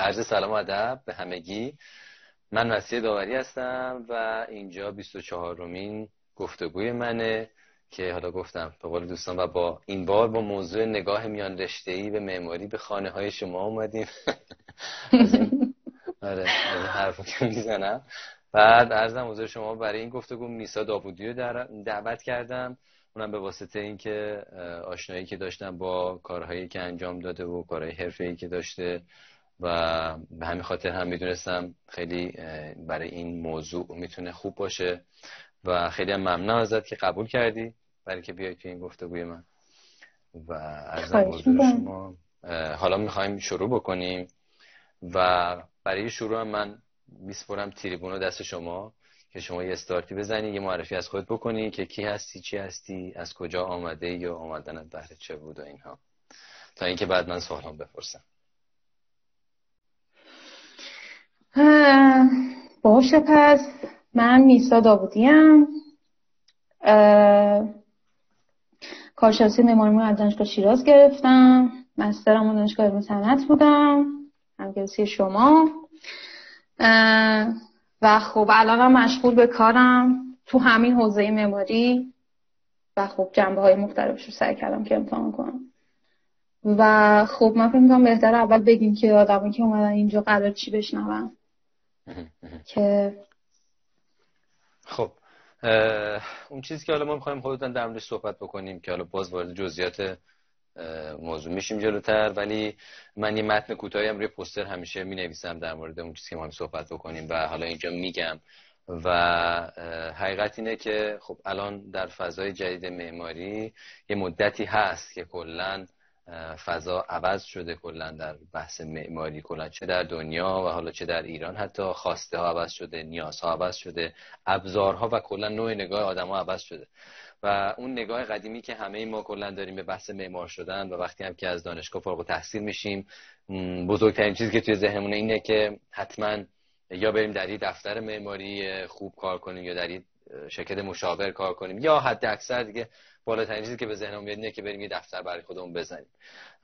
عرض سلام و ادب به همگی. من مسیح داوری هستم و اینجا 24 رومین گفتگوی منه که حالا گفتم به قول دوستان و با این بار با موضوع نگاه میان رشته به معماری به خانه های شما اومدیم. آره حرفو که می‌زنم. بعد ارزم حضور شما برای این گفتگو میسا داوودی رو دعوت کردم. اونم به واسطه اینکه آشنایی که داشتم با کارهایی که انجام داده و کارهای حرفه‌ای که داشته. و به همین خاطر هم می‌دونستم خیلی برای این موضوع می‌تونه خوب باشه و خیلی هم ممنون ازت که قبول کردی برای که بیای تو این گفتگوی من. و از حضور شما حالا می‌خوایم شروع بکنیم و برای شروع هم من میسپرم تریبونو دست شما که شما یه استارتی بزنی یه معرفی از خود بکنی که کی هستی چی هستی از کجا آمده یا آمدنت بهره چه بود و اینها. تا اینکه بعد من سوالام بپرسم. باشه پس من میسا داوودیم. کارشناسی معماری از دانشگاه شیراز گرفتم. مسترم دانشگاه علم صنعت بودم. همگرسی شما. و خب الانم مشغول به کارم. تو همین حوزه معماری. و خب جنبه های مختلفش رو سعی کردم که امتحان کنم. و خب من فکر می‌کنم بهتر اول بگیم که آدمی که اومدن اینجا قرار چی بشنون. که خب اون چیزی که حالا ما می‌خوایم خودتون در موردش صحبت بکنیم که حالا باز وارد جزئیات موضوع میشیم جلوتر ولی من یه متن کوتاهی هم روی پوستر همیشه می نویسم در مورد اون چیزی که ما صحبت بکنیم و حالا اینجا میگم. و حقیقت اینه که خب الان در فضای جدید معماری یه مدتی هست که کلا فضا عوض شده کلا در بحث معماری کلا چه در دنیا و حالا چه در ایران. حتی خواسته ها عوض شده نیازها عوض شده ابزارها و کلا نوع نگاه آدم ها عوض شده. و اون نگاه قدیمی که همه ما کلا داریم به بحث معمار شدن و وقتی هم که از دانشگاه فارغ التحصیل میشیم بزرگترین چیزی که توی ذهنمون اینه که حتما یا بریم در دفتر معماری خوب کار کنیم یا در شرکت مشاور کار کنیم یا حد اکثر دیگه بالاترین چیزی که به ذهنم میاد اینه که بریم یه دفتر برای خودمون بزنیم.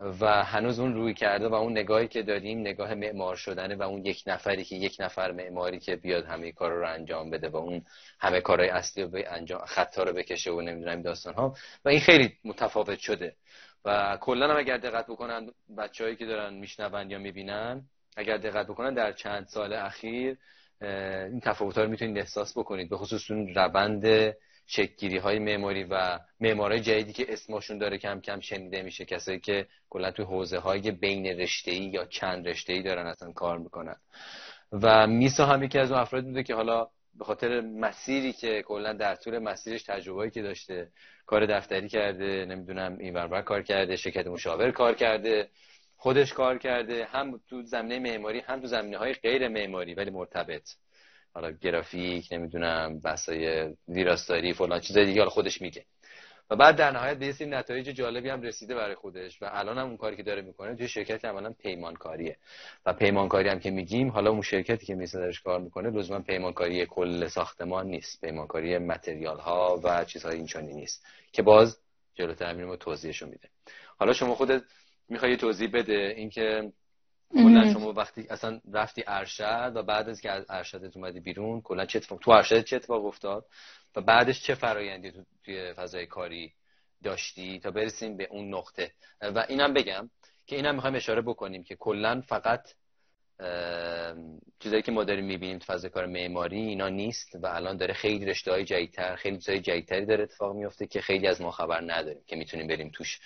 و هنوز اون روی کرده و اون نگاهی که داریم نگاه معمار شدنه و اون یک نفری که یک نفر معماری که بیاد همه کار رو انجام بده و اون همه کارهای اصلی رو به انجام خطا رو بکشه و نمی‌دونم داستان ها و این خیلی متفاوت شده. و کلا هم اگر دقت بکنن بچههایی که دارن میشنون یا می‌بینن اگر دقت بکنن در چند سال اخیر این تفاوت‌ها رو می‌تونید احساس بکنید. به خصوص اون روند شکگیری های معماری و معمارای جدیدی که اسمشون داره کم کم شنیده میشه کسایی که کلا توی حوزه های بین رشته یا چند رشته ای دارن اصلا کار می‌کنن. و میسا هم یکی از اون افراد بوده که حالا به خاطر مسیری که کلا در طول مسیرش تجربه‌ای که داشته کار دفتری کرده نمی‌دونم این کار کرده شرکت مشاور کار کرده خودش کار کرده هم تو زمینه معماری هم تو زمینه های غیر معماری ولی مرتبط. حالا گرافیک نمی‌دونم بحثای ویراستاری فلان چیزای دیگه حالا خودش میگه. و بعد در نهایت به این نتایج جالبی هم رسیده برای خودش و الان هم اون کاری که داره می‌کنه توی شرکت عملا پیمانکاریه. و پیمانکاری هم که میگیم حالا اون شرکتی که میسا درش کار می‌کنه لزوما پیمانکاری کل ساختمان نیست. پیمانکاری متریال ها و چیزهای اینچنینی نیست که باز جلوتر میریم توضیحشو میده. حالا شما خودت می‌خوای توضیح بده اینکه کلا شما وقتی اصلا رفتی ارشد و بعد از که از ارشدت اومدی بیرون کلا چه اتفاق تو ارشد چه اتفاق افتاد؟ و بعدش چه فرایندی تو توی فضای کاری داشتی؟ تا برسیم به اون نقطه. و اینم بگم که اینم می‌خوایم اشاره بکنیم که کلا فقط چیزایی که ما داریم می‌بینیم تو فضای کار معماری اینا نیست و الان داره خیلی رشته های جدیدتر خیلی چیزای جدیدتری داره اتفاق میفته که خیلی از ما خبر نداریم که می‌تونیم بریم توش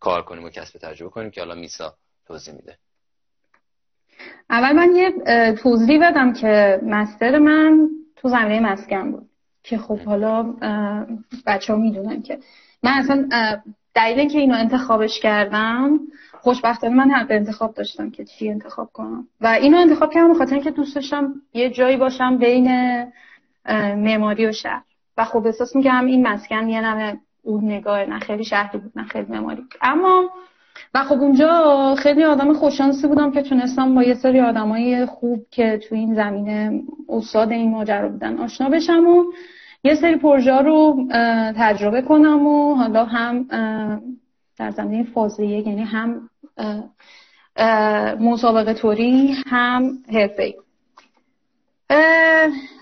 کار کنیم و کسب تجربه کنیم که حالا میسا توضیح میده. اول من یه توضیح بدم که مستر من تو زمینه مسکن بود که خب حالا بچه ها می‌دونن که من اصلا دلیل اینکه اینو انتخابش کردم خوشبختانه من حق انتخاب داشتم که چی انتخاب کنم. و اینو انتخاب کردم خاطر اینکه دوست داشتم یه جایی باشم بین معماری و شهر. و خب احساس میگم این مسکن یه نمه اون نگاه نه خیلی شهری بود نه خیلی معماری اما و خب اونجا خیلی آدم خوششانسی بودم که تونستم با یه سری آدمای خوب که تو این زمینه استاد این ماجرا بودن آشنا بشم و یه سری پروژه رو تجربه کنم و حالا هم در زمینه فاز یک یعنی هم مسابقه توری هم حرفه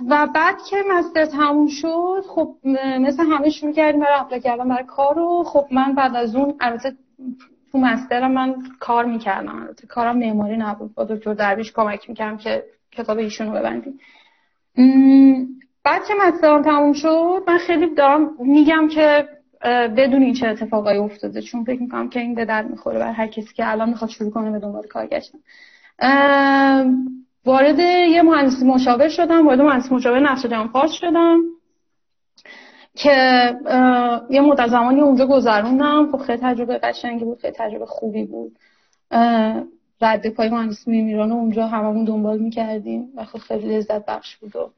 و بعد که مستر تموم شد خب مثل همه شروع کردیم برای اپلای کردم برای کار رو خب من بعد از اون البته تو مستر من کار می‌کردم. کارم معماری نبود. با دکتر درویش کمک می‌کردم که کتاب ایشون رو ببندیم. بعد که مسترم تموم شد من خیلی دارم میگم که بدون این چه اتفاقایی افتاده. چون فکر می‌کنم که این به درد می‌خوره بر هر کسی که الان می‌خواد شروع کنه به دنبال کار گشتن وارد یه مهندسی مشاور شدم. وارد مهندسی مشاور نقش جهان شدم. که یه مدت زمانی اونجا گذروندم. خب خیلی تجربه قشنگی بود خیلی تجربه خوبی بود. رد پای مهندسی میمیران اونجا هممون دنبال می‌کردیم و خب خیلی لذت بخش بود. و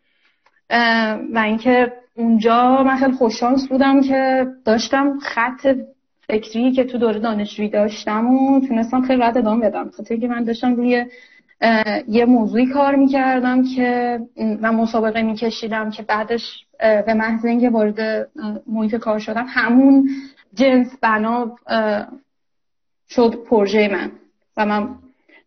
و اینکه اونجا من خیلی خوششانس بودم که داشتم خط فکری که تو دوره دانشجویی داشتم و تونستم خیلی راحت ادامه بدم. خاطر که من داشتم روی یه موضوعی کار می‌کردم که و مسابقه میکشیدم که بعدش به محض اینکه وارد محیط کار شدم همون جنس بنا شد پروژه من. و من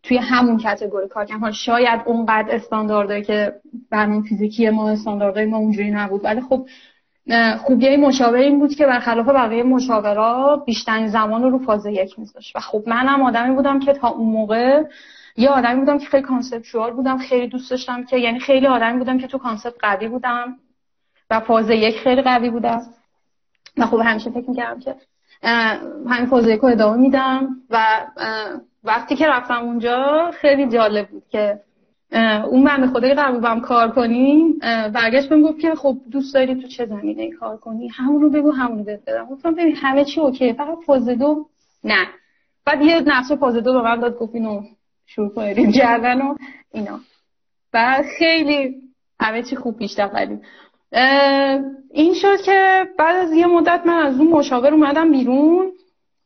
توی همون کتگوری کار کردم. شاید اونقدر استانداردهایی که برنامه فیزیکی ما استانداردهای ما اونجوری نبود. ولی خب خوبیه مشاور این بود که برخلاف بقیه مشاورا بیشترین زمان رو رو فاز یک میذاشت. و خب منم آدمی بودم که تا اون موقع یه آدمی بودم که خیلی conceptual بودم خیلی دوست داشتم که یعنی خیلی آدمی بودم که تو concept قوی بودم و فاز یک خیلی قوی بودم. و خب همیشه فکر می‌کردم که همین فاز یک رو ادامه میدم و وقتی که رفتم اونجا خیلی جالب بود که اون بنده خدای قبول بام کار کنی برگشت بهم گفت که خب دوست داری تو چه زمینه کار کنی؟ همون رو بگو همون رو بدم. گفتم ببین همه چی OK فقط فاز دو نه. بعد یه نقشه فاز دو به من داد گفت اینو شروع کنید جردن و اینا. و خیلی همه چی خوب پیش رفتیم این شد که بعد از یه مدت من از اون مشاور اومدم بیرون.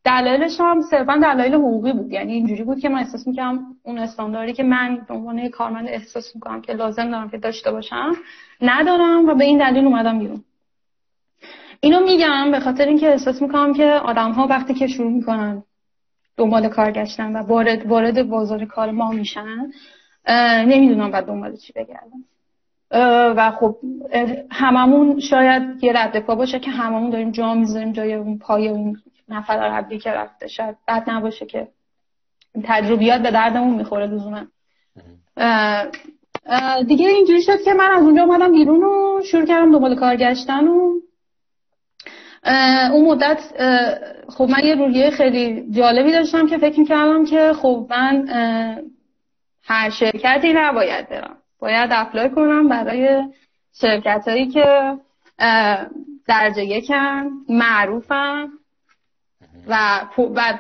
دلایلش هم صرفا دلایل حقوقی بود. یعنی اینجوری بود که من احساس می‌کنم اون استانداردی که من به عنوان کارمند احساس می‌کنم که لازم دارم که داشته باشم ندارم و به این دلیل اومدم بیرون. اینو میگم به خاطر اینکه احساس می‌کنم که آدم ها وقتی که شروع می‌کنن دنبال کار گشتن و وارد وارد بازار کار ما میشن. نمی‌دونم بعد دنبال چی بگردم. و خب هممون شاید یه رد پا باشه که هممون داریم جا می‌ذاریم جای اون پای اون نفر قبلی که رفته. شاید بد نباشه که تجربیات به دردمون می‌خوره لزوما. دیگه اینجوری شد که من از اونجا اومدم بیرون و شروع کردم دنبال کار گشتن و اون مدت خب من یه رویه خیلی جالبی داشتم که فکر می‌کردم که خب من هر شرکتی نباید برم. باید apply کنم برای شرکت هایی که درجه یکن معروفن و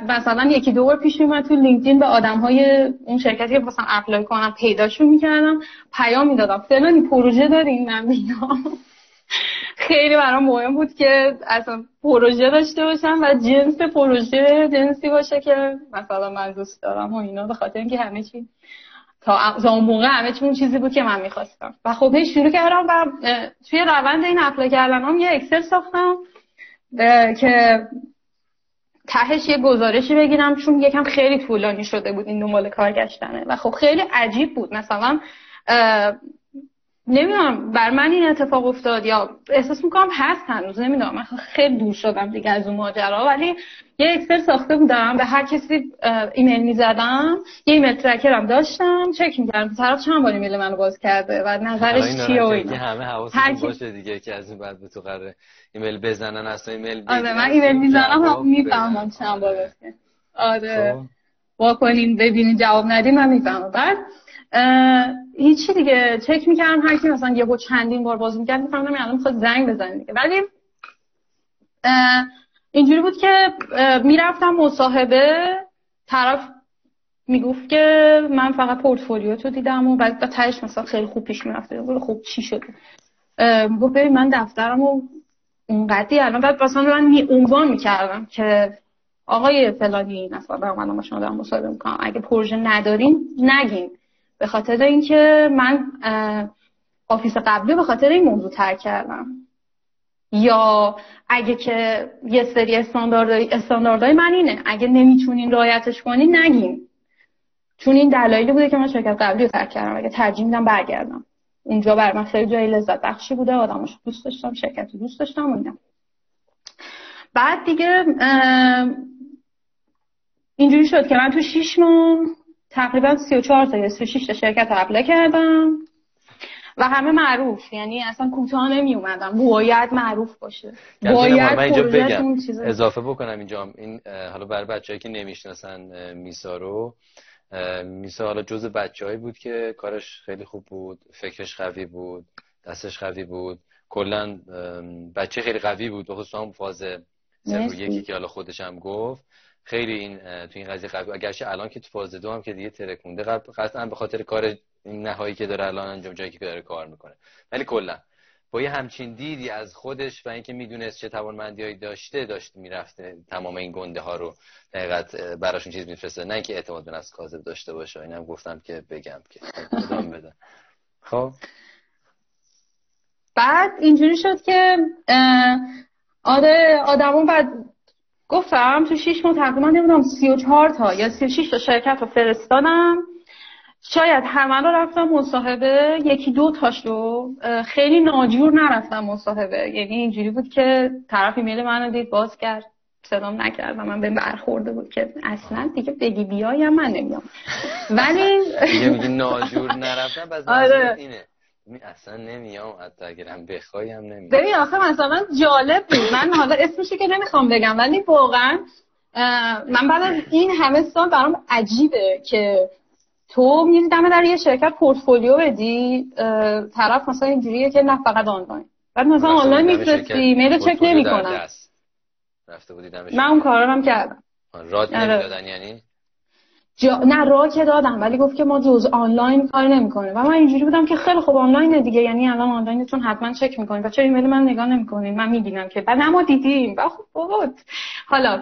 مثلا یکی دو بار پیش میومد تو LinkedIn به آدم های اون شرکتی که مثلا apply کنم پیداشون می‌کردم پیام می‌دادم. فلانی پروژه دارین من خیلی برام مهم بود که اصلا پروژه داشته باشم و جنس پروژه جنسی باشه که مثلا من دوست دارم و اینا به خاطر اینکه همه چی تا اون موقع همه چی اون چیزی بود که من می‌خواستم. و خب هی شروع کردم و توی روند این اپلای کردن یه اکسل ساختم که تهش یه گزارشی بگیرم چون یکم خیلی طولانی شده بود این دنبال کار گشتنه و خب خیلی عجیب بود. مثلا نمی‌دونم بر من این اتفاق افتاد یا احساس می‌کنم هست هنوز نمی‌دونم. من خیلی دور شدم دیگه از اون ماجرا ولی یه Excel ساخته بودم به هر کسی ایمیل می‌زدم یه email tracker م داشتم چک می‌کردم طرف چند بار ایمیل منو باز کرده و نظرش چیه و اینا. همه حواستون باشه دیگه که از این بعد به تو قراره ایمیل بزنن اصلا ایمیل آره من ایمیل می‌زنم هم می‌فهمم چند بار آره. خب. واکنین ببینین جواب ندیم من می‌فهمم. بعد هیچی دیگه. چک می‌کردم هر کی مثلا یهو چندین بار باز می‌کرد می‌فهمم الان می‌خواد زنگ بزنه دیگه. ولی اینجوری بود که می‌رفتم مصاحبه طرف می‌گفت که من فقط پورتفولیو تو دیدم و بعد تهش مثلا خیلی خوب پیش می‌رفته. خوب چی شده؟ گفت ببین من دفترم و اونقدی الان بعد مثلا من می عنوان می‌کردم که آقای فلانی مثلا من شما دارم مصاحبه می‌کنم. اگه پروژه ندارین نگین. به خاطر اینکه من office قبلی به خاطر این موضوع ترک کردم. یا اگه که یه سری استانداردهای استانداردهای من اینه. اگه نمی‌تونین رعایتش کنین نگین. چون این دلایلی بوده که من شرکت قبلی رو ترک کردم. اگه ترجیح میدم برگردم. اونجا بر من خیلی جای لذت بخشی بوده. آدماش دوست داشتم شرکت دوست داشتم و بعد دیگه اینجوری شد که من تو شیش ماه تقریبا 34 تا یا 36 تا شرکت اپلای کردم و همه معروف. یعنی اصلا کوتاه نمی اومدم باید معروف باشه. باید اینجا بگم اضافه بکنم اینجا. این حالا برای بچه‌ای که نمی‌شناسن میسا رو میسا حالا جز بچه‌ای بود که کارش خیلی خوب بود فکرش قوی بود دستش قوی بود. کلا بچه خیلی قوی بود. خصوصا فاز سر یکی که حالا خودش هم گفت. خیلی این تو این قضیه قوی اگرچه الان که تو فاز دو هم که دیگه ترکونده قطعا به خاطر کار نهایی که داره الان انجام جایی که داره کار می‌کنه. ولی کلا با یه همچین دیدی از خودش و اینکه می‌دونست چه توانمندیهایی داشته داشت می‌رفته تمام این گنده ها رو دقیقت براشون چیز میفرسته نه اینکه اعتماد به نفس کاذب داشته باشه اینم گفتم که بگم که ادام بده. خب؟ بعد اینجوری شد که آره آدمون بعد گفتم تو شیش ماه تقریبا نمی‌دونم سی و چهار تا یا سی و شیش تا شرکت رو فرستادم. شاید همه رو رفتم مصاحبه یکی دو تاش رو خیلی ناجور نرفتم مصاحبه. یعنی اینجوری بود که طرف ایمیل منو دید باز کرد. سلام نکرد و من به برخورده بود که اصلا دیگه بگی بیایم من نمیام. ولی دیگه میگی ناجور نرفتم بس آره. اینه. اصلا نمیام حتی اگرم بخوایم نمیام. ببین آخه مثلا جالب بود. من حالا اسمشو که نمی‌خوام بگم ولی واقعا من بعد از این همه سال برام عجیبه که تو میری دم در یه شرکت پورتفولیو بدی طرف مثلا اینجوریه که نه فقط آنلاین. بعد مثلا آنلاین میفرستی میل چک نمی‌کنن. رفته بودی من اون کارا هم کردم. راد آره. نمی‌دادن یعنی؟ جا... نه را که دادم ولی گفت که ما جز آنلاین کار نمی‌کنه و من اینجوری بودم که خیلی خوب آنلاینه دیگه یعنی الان آنلاینتون حتما چک می‌کنین بچه ایمیل من نگاه نمی‌کنین من می‌بینم که بعد ما دیدیم. و خب حالا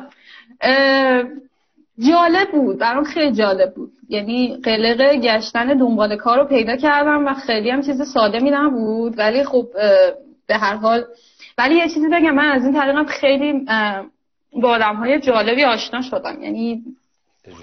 جالب بود. برام خیلی جالب بود. یعنی قلق گشتن دنبال کار رو پیدا کردم و خیلی هم چیز ساده می نبود. ولی خب به هر حال. ولی یه چیزی بگم من از این طریقم خیلی با آدم های جالبی آشنا شدم. یعنی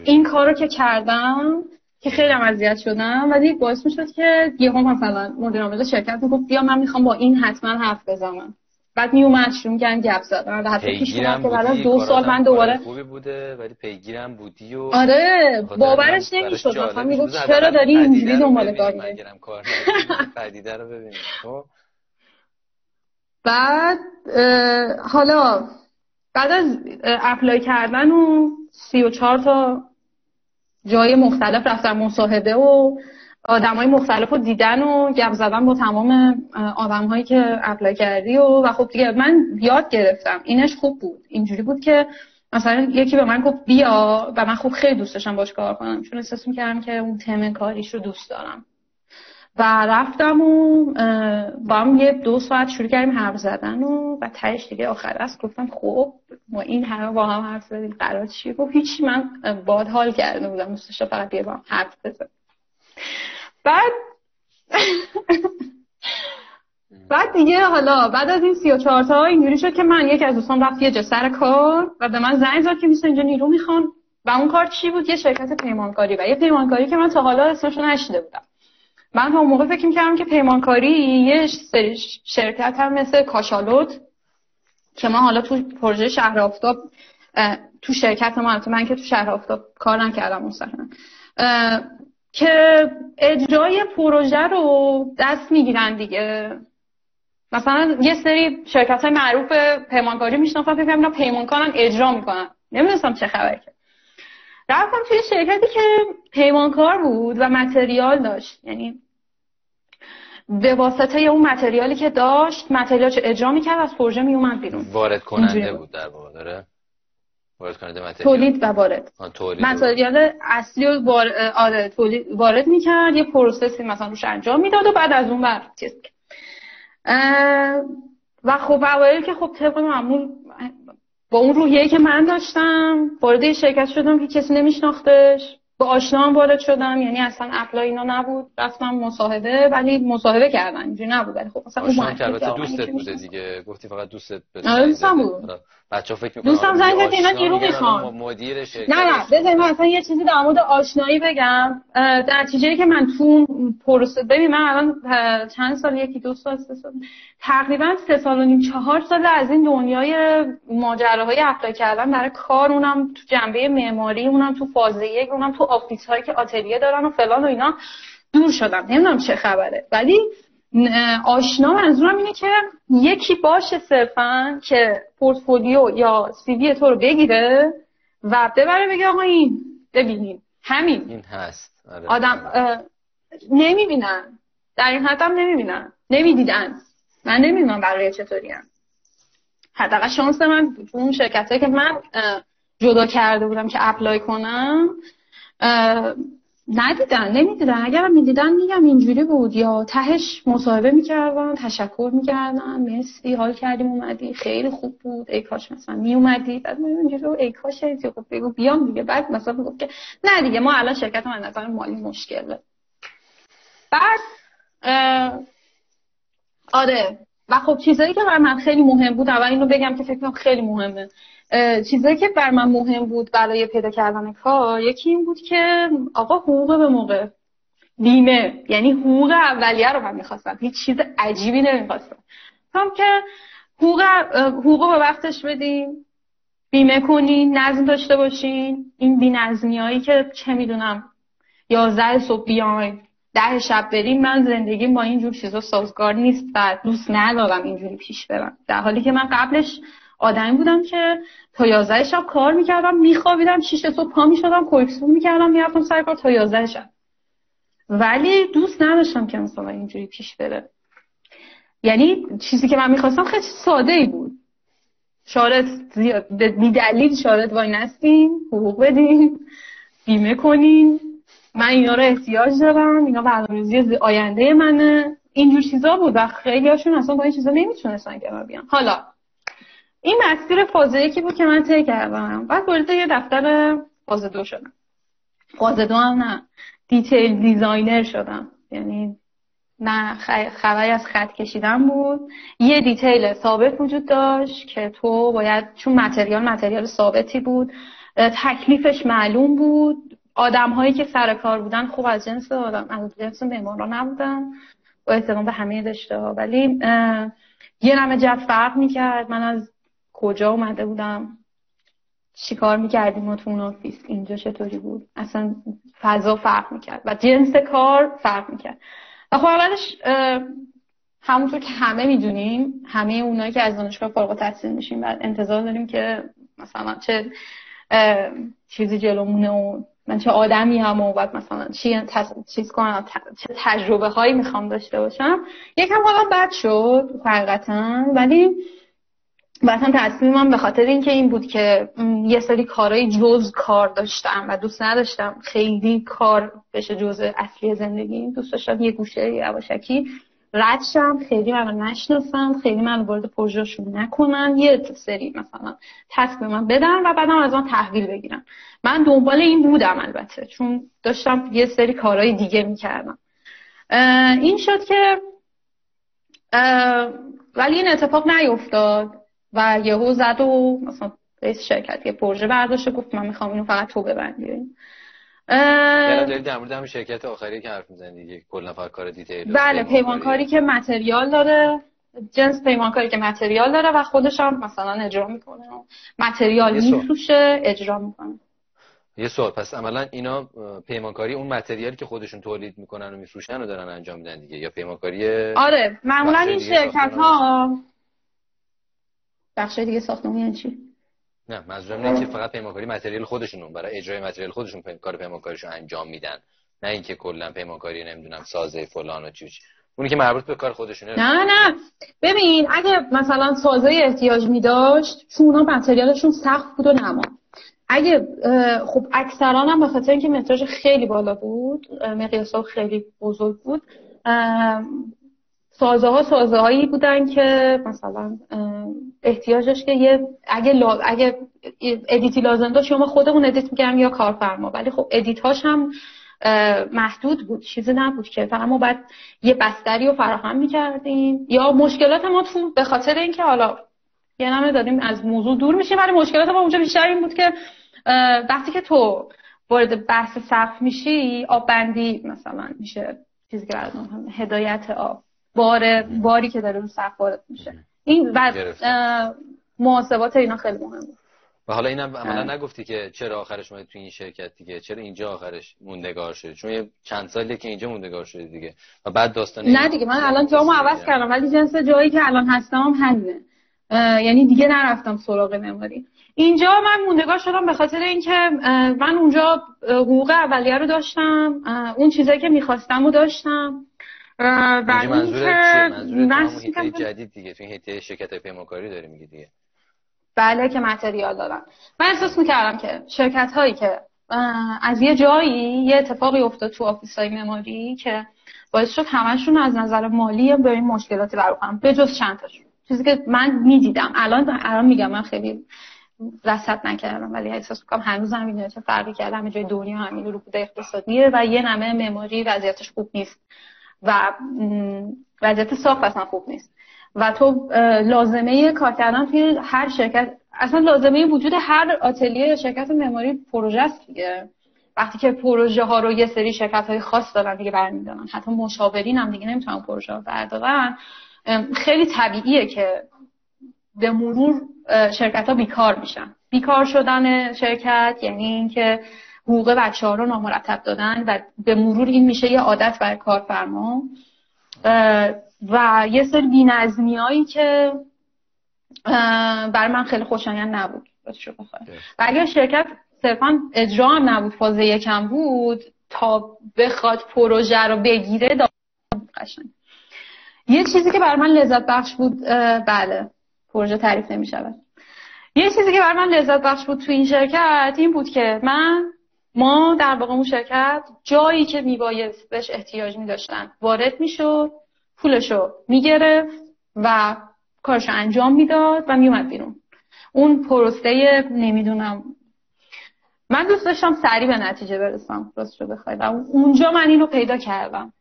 این کار رو که کردم که خیلی هم اذیت شدم ولی باعث می شد که یه هم مثلا مدیر عامل شرکت گفت بیا من می‌خوام با این حتما حرف بزنم. بعد می اومد شروع می‌کردن گپ زدن. حتی پیش که بعد دو سال من دوباره خوبی بوده ولی پیگیرم بودی و آره باورش نمی‌شد. مثلا می‌گفت چرا داری اینجوری دنبال کار می‌کنی? پدیده رو ببینیم خب؟ بعد حالا بعد از apply کردن و سی و چهار تا جای مختلف رفتم مصاحبه و های مختلف رو دیدن و گپ زدن با تمام آدم هایی که apply کردی و, و خب دیگه من یاد گرفتم. اینش خوب بود. اینجوری بود که مثلا یکی به من گفت بیا و من خوب خیلی دوست داشتم باش کار کنم. چون احساس می‌کردم که اون تم کاریش رو دوست دارم. و رفتم و با هم یه دو ساعت شروع کردیم حرف زدن و و تهش دیگه آخر است گفتم خب ما این همه با هم حرف زدیم قرار چیه؟ گفت هیچی من باد حال کرده بودم دوست فقط یه با هم حرف بزن بعد بعد دیگه حالا بعد از این سی و چهار تا اینجوری شد که من یکی از دوستان رفت یه جا سر کار و به من زنگ زد که میسه اینجا نیرو می‌خوان. و اون کار چی بود؟ یه شرکت پیمانکاری و یه پیمانکاری که من تا حالا اسمشو نشیده بودم. من تا موقع فکر می‌کردم که پیمانکاری یه شرکت هم مثل کاشالوت که ما حالا تو پروژه شهر آفتاب تو شرکت ما من که تو شهر آفتاب کار نکردم مستقیما. که اجرای پروژه رو دست می‌گیرن دیگه. مثلا یه سری شرکت های معروف پیمانکاری می‌شناسن فکر کنم پیمانکارن اجرا می‌کنن. نمی‌دونستم چه خبره. که رفتم توی شرکتی که پیمانکار بود و متریال داشت. یعنی به واسطه اون متریالی که داشت متریال چه اجرا می‌کرد از پروژه میومد بیرون. وارد کننده بود در واقع داره؟ وارد کننده تولید و وارد. متریال اصلی رو وارد آره تولید وارد می‌کرد یه پروسسی مثلا روش انجام می‌داد و بعد از اون بر چیز و خب اوایل که خب طبق معمول با اون روحیه که من داشتم وارد شرکت شدم که کسی نمیشناختش. با آشنا وارد شدم یعنی اصلا اپلای اینا نبود. رفتم مصاحبه ولی مصاحبه کردم اینجوری نبود. ولی خب مثلا اون دوستت بوده دیگه. گفتی فقط دوستت آره بود. بچا فکر می‌کنن دوستم زنگ زد اینا نیرو می‌خوان مدیر شرکت. نه نه بذار من اصلا یه چیزی در مورد آشنایی بگم. در نتیجه که من تو پروسه ببین من الان چند سال یکی دو سال سه سال تقریبا سه سال و نیم چهار سال از این دنیای ماجراهای apply کردن برای کار اونم تو جنبه معماری اونم تو فاز یک اونم تو office هایی که آتلیه دارن و فلان و اینا دور شدم. نمی‌دونم چه خبره. ولی آشنا منظورم اینه که یکی باشه صرفا که پورتفولیو یا CV تو رو بگیره و ببره بگه آقا این ببینیم همین. این هست. آره. آدم نمی‌بینن. در این حد هم نمی‌بینن. نمی‌دیدن. من نمی‌دونم برای چطوری هم حداقل شانس من اون شرکت که من جدا کرده بودم که اپلای کنم ندیدن نمی‌دیدن اگرم می‌دیدن میگم اینجوری بود. یا تهش مصاحبه می‌کردن تشکر می‌کردن. مرسی حال کردیم اومدی. خیلی خوب بود. ای کاش مثلا میومدی بعد من اینجوری ای کاش خب بگو بیام دیگه. بعد مثلا می‌گفت که نه دیگه ما الان شرکت من نظر مالی مشکله. بعد آره. و خب چیزایی که برای من خیلی مهم بود اول اینو بگم که فکر کنم خیلی مهمه. چیزایی که بر من مهم بود برای پیدا کردن کار یکی این بود که آقا حقوق به موقع بیمه یعنی حقوق اولیه رو من می‌خواستم. هیچ چیز عجیبی نمی‌خواستم. هم که حقوق حقوق به وقتش بدین بیمه کنین نظم داشته باشین. این بی هایی که چه می‌دونم یازده صبح بیاین ده شب بریم من زندگی با اینجور چیزا سازگار نیست و دوست ندارم اینجوری پیش برم. در حالی که من قبلش آدمی بودم که تا یازده شب کار می‌کردم میخوابیدم شیش صبح پا می‌شدم کوکسون می‌کردم می‌رفتم سر کار تا یازده شب. ولی دوست نداشتم که مثلا اینجوری پیش بره. یعنی چیزی که من می‌خواستم خیلی ساده ای بود. شارت بی دلیل شارت وای نستین حقوق بدین بیمه کنین من اینا رو احتیاج دارم اینا برنامه‌ریزی آینده منه. اینجور چیزا بود و خیلی هاشون اصلا با این چیزا نمی‌تونستن که بیان. حالا این مسیر فاز یکی بود که من طی کردم. بعد وارد یه دفتر فاز دو شدم. فاز دو هم نه. detail designer شدم. یعنی نه خبری از خط کشیدن بود. یه detail ثابت وجود داشت که تو باید چون متریال متریال ثابتی بود تکلیفش معلوم بود. آدم هایی که سر کار بودن خوب از جنس آدم از جنس معمارا نبودن. با احترام به همه رشته ها ولی یه نمه جد فرق می‌کرد. من از کجا اومده بودم؟ چیکار می‌کردیم ما تو اون آفیس؟ اینجا چطوری بود؟ اصلا فضا فرق می‌کرد و جنس کار فرق می‌کرد. و خب اولش همونطور که همه می‌دونیم همه اونایی که از دانشگاه فارغ التحصیل میشیم بعد انتظار داریم که مثلا چه چیزی جلومونه و من چه آدمی هم و بعد مثلا چی چیز کنم چه تجربه هایی می‌خوام داشته باشم. یکم حالا بد شد حقیقتا ولی مثلا تصمیمم به خاطر اینکه این بود که یه سری کارهای جز کار داشتم و دوست نداشتم خیلی کار بشه جز اصلی زندگی. دوست داشتم یه گوشه یواشکی رد شم خیلی منو نشناسم خیلی منو وارد پروژهشون نکنن. یه سری مثلا تسک به من بدن و بعدم از آن تحویل بگیرم من دنبال این بودم البته چون داشتم یه سری کارهای دیگه می‌کردم. این شد که ولی این اتفاق نیفتاد. و یهو زد و مثلا رئیس شرکت یه پروژه برداشت گفت من می‌خوام اینو فقط تو ببندی یعنی دارید در مورد همین شرکت آخری که حرف می‌زنید دیگه کلا فقط کار دیتیل بله پیمانکاری. که متریال داره جنس پیمانکاری که متریال داره و خودش هم مثلا اجرا می‌کنه. متریال میفروشه اجرا می‌کنه. یه سوال پس عملا اینا پیمانکاری اون متریالی که خودشون تولید می‌کنن و میفروشن و دارن انجام میدن دیگه یا پیمانکاری آره معمولا این شرکت ها بخش دیگه ساختمون یعنی چی؟ نه منظورم اینه که فقط پیمانکاری متریال خودشون برای اجرای متریال خودشون کار پیمانکاریشون انجام میدن. نه اینکه کلا پیمانکاری نمی‌دونم سازه فلان و چی اونی که مربوط به کار خودشونه. نه نه. ببین اگه مثلا سازه احتیاج می داشت چون اونا متریالشون سخت بود و نما. اگه خب اکثرا هم به خاطر اینکه متراژ خیلی بالا بود مقیاس خیلی بزرگ بود سازه ها سازه هایی بودن که مثلا احتیاجش که یه اگه لا... اگه edit ی لازم داشت شما خودمون edit میگم یا کارفرما. ولی خب edit هاش هم محدود بود چیزی نبود که. فقط ما باید یه بستری رو فراهم می‌کردیم. یا مشکلات ما تو به خاطر اینکه حالا یه نمه داریم از موضوع دور میشیم ولی مشکلات ما اونجا بیشتر این بود که وقتی که تو وارد بحث سقف میشی آب بندی مثلا میشه. چیزی که هدایت آب. بار باری که داره رو سقف وارد میشه. این و محاسبات اینا خیلی مهمه. و حالا اینم عملا نگفتی که چرا آخرش اومدی تو این شرکت دیگه؟ چرا اینجا آخرش موندگار شده چون یه چند سالیه که اینجا موندگار شده دیگه. و بعد داستان نه دیگه من الان جامو عوض کردم ولی جنس جایی که الان هستم هم همینه. یعنی دیگه نرفتم سراغ مموری اینجا من موندگار شدم به خاطر اینکه من اونجا حقوق اولیه رو داشتم اون چیزایی که می‌خواستم رو داشتم. و منظور جدید دیگه تو این شرکت پیمانکاری داری میگی دیگه. بله که متریال دارن. من احساس می‌کردم که شرکت هایی که از یه جایی یه اتفاقی افتاد تو آفیس های مماری که باعث شد همشون از نظر مالی به این مشکلاتی برخورم به جز چند تاشون. چیزی که من می‌دیدم. الان الان میگم من خیلی رصد نکردم ولی احساس می‌کنم هنوز هم چه فرقی کرده همه جای دنیا همین رو بوده اقتصادیه و یه نمه مماری وضعیتش خوب نیست. و وضعیت ساخت اصلا خوب نیست. و تو لازمه کار کردن توی هر شرکت اصلا لازمه وجود هر آتلیه شرکت معماری پروژه است دیگه. وقتی که پروژه ها رو یه سری شرکت های خاص دارن دیگه برمیدارن. حتی مشاورین هم دیگه نمی‌تونن پروژه رو بردارن. خیلی طبیعیه که به مرور شرکت ها بیکار میشن. بیکار شدن شرکت یعنی اینکه حقوق بچه ها رو نامرتب دادن و به مرور این میشه یه عادت برای کارفرما. و یه سری بینظمی هایی که برای من خیلی خوشایند نبود. و اگر شرکت صرفا اجرا هم نبود فاز یکم بود تا بخواد پروژه رو بگیره قشنگ. یه چیزی که برای من لذت بخش بود بله پروژه تعریف نمی شود یه چیزی که برای من لذت بخش بود تو این شرکت این بود که من ما در واقع اون شرکت جایی که میبایست بهش احتیاج می داشتن وارد می‌شد پولشو می‌گرفت و کارشو انجام می‌داد و میومد بیرون. اون پروسه نمی‌دونم. من دوست داشتم سریع به نتیجه برسم راستشو بخوای و اونجا من اینو پیدا کردم.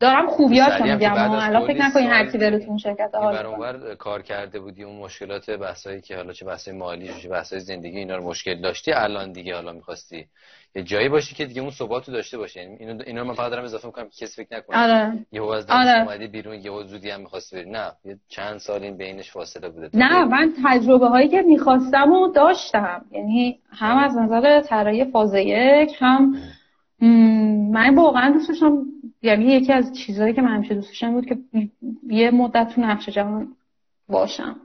دارم خوبیاشو میگم. الان فکر نکنین هر کی بره تو اون شرکت حال کار کرده بودی اون مشکلات بحثایی که حالا چه بحثای مالی چه بحثای زندگی اینا رو مشکل داشتی؟ الان دیگه حالا می‌خواستی یه جایی باشی که دیگه اون ثبات رو داشته باشی. یعنی اینو اینو من فقط دارم اضافه می‌کنم که کسی فکر نکنه. آره. یهو از درس آره. اومدی بیرون یهو زودی هم می‌خواستی بری. نه یه چند سال این بینش فاصله بوده. نه من تجربه هایی که می‌خواستم و داشتم. یعنی هم از نظر طراحی فاز یک هم من واقعا دوست داشتم. یعنی یکی از چیزهایی که من همیشه دوست داشتم بود که یه مدت تو نقش جهان باشم.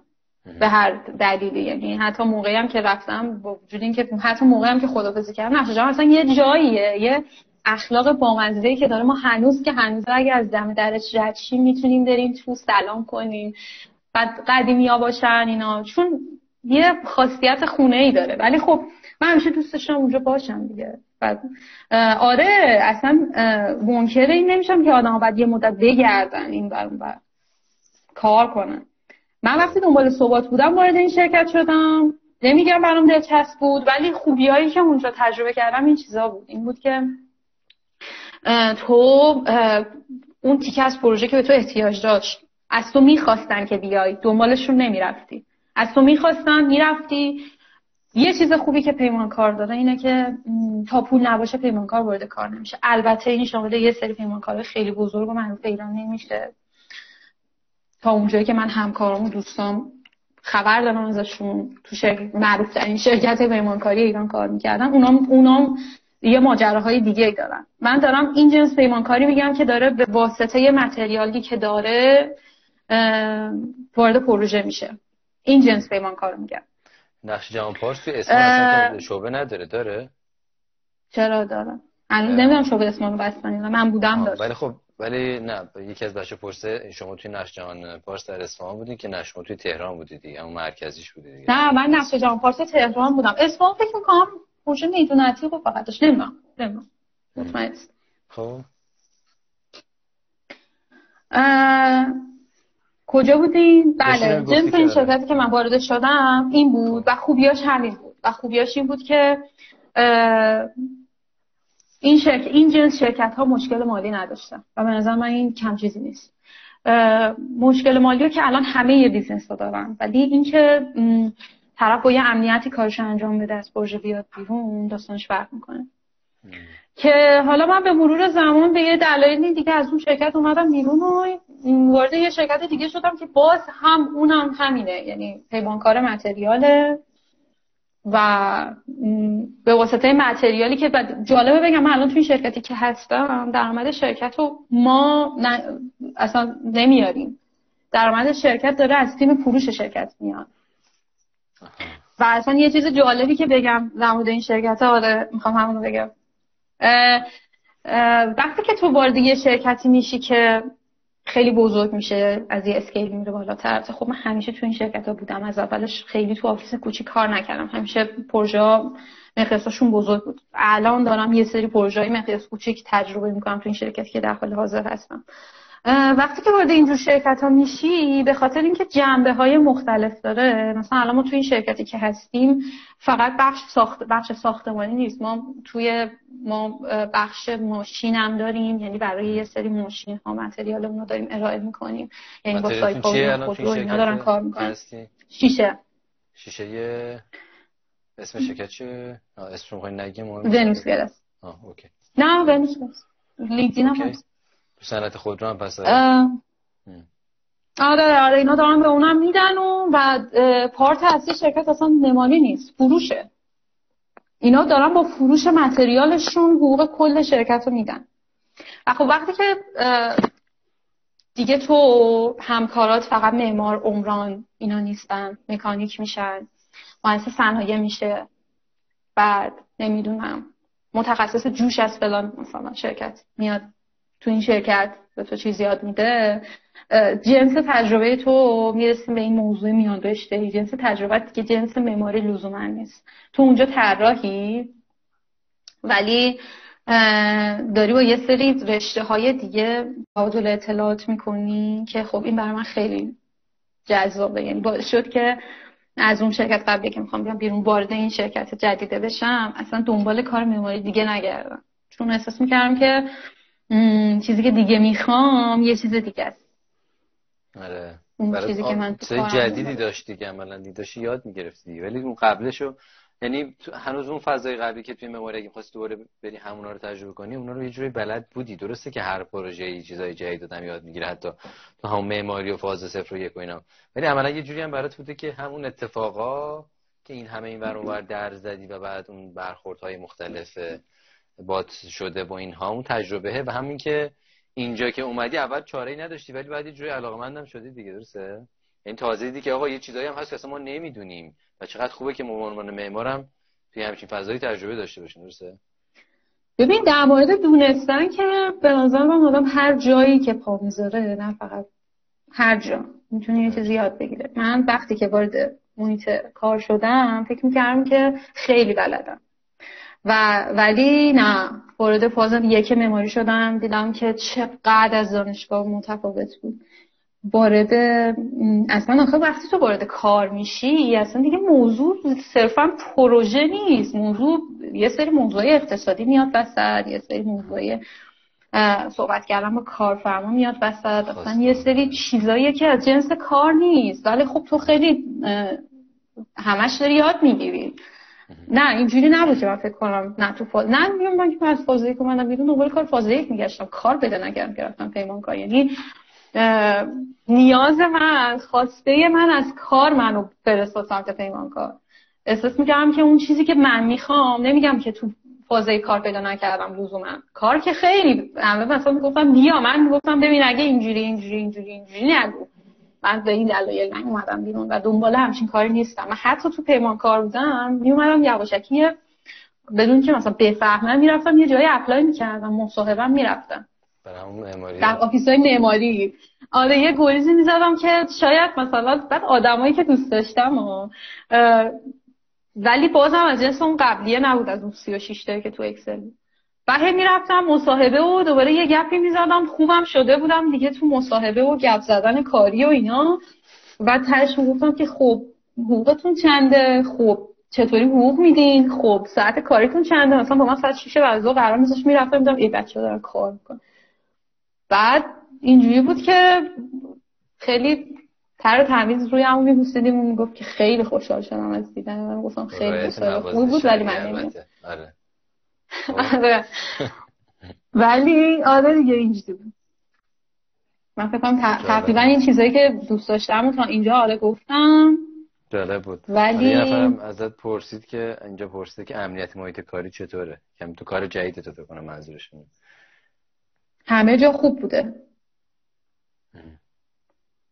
به هر دلیلی. یعنی حتی موقعی هم که رفتم با وجود اینکه حتی موقعی هم که خدافظی کردم نقش جهان اصلا یه جاییه. یه اخلاق بامزه که داره. ما هنوز که هنوز اگه از دم درش رد می‌تونیم بریم تو سلام کنیم بعد قدیمی ها باشن اینا. چون یه خاصیت خونه ای داره. ولی خب من همیشه دوست داشتم اونجا باشم دیگه. بعد آره اصلا منکر این نمیشم که آدم باید یه مدت بگردن این بر کار کنن. من وقتی دنبال ثبات بودم وارد این شرکت شدم. نمیگم برام دلچسب بود ولی خوبیایی که اونجا تجربه کردم این چیزا بود. این بود که تو اون تیکه از پروژه که به تو احتیاج داشت از تو می‌خواستن که بیای دنبالشون نمی‌رفتی. از تو می‌خواستن می‌رفتی. یه چیز خوبی که پیمانکار داره اینه که تا پول نباشه پیمانکار وارد کار نمیشه. البته این شامل یه سری پیمانکار خیلی بزرگ و معروف ایران نمیشه. تا اونجایی که من همکارام و دوستام خبر دارم ازشون تو شرکت معروف ترین شرکت پیمانکاری ایران کار می‌کردن اونام اونام یه ماجراهای دیگه دارن. من دارم این جنس پیمانکاری میگم که داره به واسطه متریالی که داره وارد پروژه میشه. این جنس پیمانکار میگم. نقش جهان پارس توی اسمان شعبه نداره داره؟ چرا داره؟ الان نمی‌دونم شعبه اسمان رو بستن من بودم داشت. ولی خب ولی نه یکی از بچه پرسه شما توی نقش جهان پارس در اصفهان بودین که نشما توی تهران بودی دیگه اون مرکزیش بودی دیگه. نه من نقش جهان پارس تهران بودم. اصفهان فکر می‌کنم پروژه میدونتی رو فقط داشت نمی‌دونم نمی‌دونم. مطمئن خب. کجا بودین؟ بله جنس این شرکتی که من وارد شدم این بود و خوبیاش همین بود. و خوبیاش این بود که این شرکت این جنس شرکت ها مشکل مالی نداشتن و به نظر من این کم چیزی نیست. مشکل مالی رو که الان همه یه business رو دارن ولی اینکه طرف با یه امنیتی کارش انجام بده از پروژه بیاد بیرون داستانش فرق می‌کنه. که حالا من به مرور زمان به یه دلایلی دیگه از اون شرکت اومدم بیرون و وارد یه شرکت دیگه شدم که باز هم اونم همینه یعنی پیمانکار متریاله. و به واسطه متریالی که جالبه بگم من الان توی شرکتی که هستم درآمد شرکت رو ما اصلا نمیاریم. درآمد شرکت داره از تیم فروش شرکت میاد. و اصلا یه چیز جالبی که بگم در این شرکت آره می‌خوام همونو بگم. وقتی که تو وارد یه شرکتی میشی که خیلی بزرگ میشه از یه scale میره بالاتر. خب من همیشه تو این شرکت ها بودم. از اولش خیلی تو office کوچیک کار نکردم. همیشه پروژه مقیاسشون بزرگ بود. الان دارم یه سری پروژه های مقیاس کوچیک تجربه می‌کنم تو این شرکتی که در حال حاضر هستم. وقتی که وارد اینجور شرکت ها میشی به خاطر اینکه جنبه های مختلف داره مثلا الان ما توی این شرکتی که هستیم فقط بخش ساخت بخش ساختمانی نیست. ما توی ما بخش ماشین هم داریم یعنی برای یه سری ماشین ها متریال رو داریم ارائه می‌کنیم. یعنی با سایکل اینا دارن کار می‌کنن. شیشه. شیشه یه اسم شرکت چیه؟ اسم رو نگیم ونوس اوکی. نه ونوس گلاس لیدین هم صنعت خود رو هم پس آره آره اینا دارن به اونم میدن و بعد پارت اصلی شرکت اصلا نمانی نیست فروشه. اینا دارن با فروش متریالشون حقوق کل شرکت رو میدن. و خب وقتی که دیگه تو همکارات فقط معمار عمران اینا نیستن مکانیک میشن مهندس صنایع میشه. بعد نمی‌دونم متخصص جوش از فلان مثلا شرکت میاد. تو این شرکت به تو چیز یاد میده. جنس تجربه تو می‌رسیم به این موضوع میان رشته. جنس تجربه که جنس معماری لزوما نیست. تو اونجا طراحی ولی داری با یه سری رشته های دیگه تبادل اطلاعات می‌کنی که خب این برای من خیلی جذابه. یعنی باعث شد که از اون شرکت قبلی که می‌خوام بیام بیرون وارد این شرکت جدیده بشم اصلا دنبال کار معماری دیگه نگردم. چون احساس می‌کردم که چیزی که دیگه می‌خوام یه چیز دیگه است. آره. اون چیزی که من جدیدی داشتی دیگه عملا داشتی یاد می‌گرفتی. ولی اون قبلشو یعنی هنوز اون فضای قبلی که توی مموری اگه خواستی دوباره بری همونا رو تجربه کنی اونا رو یه جوری بلد بودی. درسته که هر پروژه یه چیزای جدید دادم یاد می‌گیره حتی تو همون معماری و فاز صفر و یک و اینا. ولی عملا یه جوری هم برات بوده که همون اتفاقا که این همه این ور اونور در زدی و بعد اون برخوردهای مختلف بات شده با اینها اون تجربه و همین که اینجا که اومدی اول چاره ای نداشتی ولی بعد جوری علاقمندم شدی دیگه درسته؟ این تازه دیدی که آقا یه چیزایی هم هست که اصلا ما نمی‌دونیم و چقدر خوبه که ما عنوان معمارم توی همچین فضایی تجربه داشته باشیم درسته؟ ببین در مورد دونستن که به نظر من آدم هر جایی که پا می‌ذاره نه فقط هر جا می‌تونه یه چیزی یاد بگیره من وقتی که وارد محیط کار شدم فکر می‌کردم که خیلی بلدم. و ولی نه وارد فاز یک مماری شدم. دیدم که چقدر از دانشگاه متفاوت بود. وارد اصلا آخه وقتی تو وارد کار میشی اصلا دیگه موضوع صرفا پروژه نیست. موضوع یه سری موضوع اقتصادی میاد وسط یه سری موضوع صحبت کردن با کارفرما میاد وسط. اصلا یه سری چیزایی که از جنس کار نیست. ولی خب تو خیلی همش داری یاد می‌گیری. نه اینجوری نبود که من فکر کنم نه تو فاز نه میگم من که از فاز یک اومدم بیرون کار فاز یک میگشتم کار پیدا نکردم که رفتم پیمان کار یعنی نیاز من خواسته من از کار منو فرستاد سمت پیمان کار احساس می‌کردم که اون چیزی که من می‌خوام نمیگم که تو فازه کار پیدا نکردم لزوما. کار که خیلی همه مثلا می‌گفتم بیا من می‌گفتم ببین اگه اینجوری اینجوری اینجوری اینجوری نگو. من به این دلایل اومدم بیرون و دنبال همچین کاری نیستم. من حتی تو پیمان کار بودم میومدم یواشکی بدون که مثلا بفهمم می‌رفتم یه جایی apply می‌کردم مصاحبم می‌رفتم. در office های معماری. آره یه گریزی می‌زدم که شاید مثلا بعد آدمایی که دوست داشتم و ولی بازم از جنس اون قبلیه نبود از اون 36 تا که تو Excel بود. و هی می‌رفتم مصاحبه و دوباره یه گپی می‌زدم. خوبم شده بودم دیگه تو مصاحبه و گپ زدن کاری و اینا. و تهش می‌گفتم که خب حقوقتون چنده؟ خب چطوری حقوق میدین؟ خب ساعت کاریتون چنده؟ مثلا با من ساعت 6 بعد قرار میذاش می‌رفتم میدم ای بچه دارن کار میکن بعد اینجوری بود که خیلی تر تمیز روی همون میبوسیدیم. و می‌گفت که خیلی خوشحال شدم از دیدن من گفتم خیلی خوب بود ولی من آره. آره. ولی آره دیگه اینجوری. بود من فکر کنم تقریبا این چیزایی که دوست داشتم تا اینجا آره گفتم. جالب بود. ولی یه نفرم ازت پرسید که اینجا پرسید که امنیت محیط کاری چطوره؟ کم تو کار جدید تو فکر کنم منظورشون همه جا خوب بوده.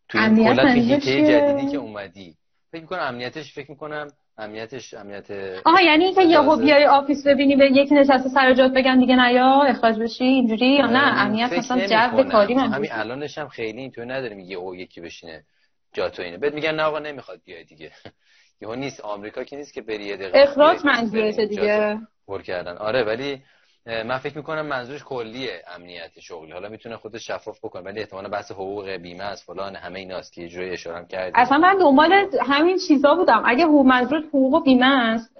تو این کلا جدیدی که اومدی فکر می‌کنم امنیتش فکر می‌کنم امنیتش امنیت آها یعنی اینکه یهو بیای office ببینی به یکی نشسته سر جات بگن دیگه نیا اخراج بشی اینجوری یا نه؟ امنیت مثلا جو کاری من همین الانش هم خیلی اینطور نداریم یه او یکی بشینه جاتو اینه. بهت میگن نه آقا نمی‌خواد بیای دیگه. یهو نیست. آمریکا که نیست که بری یه دقیقه اخراج منظورته دیگه. پر کردن. آره ولی من فکر می‌کنم منظورش کلیه امنیت شغلی. حالا می‌تونه خودش شفاف بکنه ولی احتمالاً بحث حقوق بیمه از فلان همه ایناست که جوری اشاره هم کردی اصلا من دنبال همین چیزا بودم. اگه حقوق منظور حقوق و بیمه است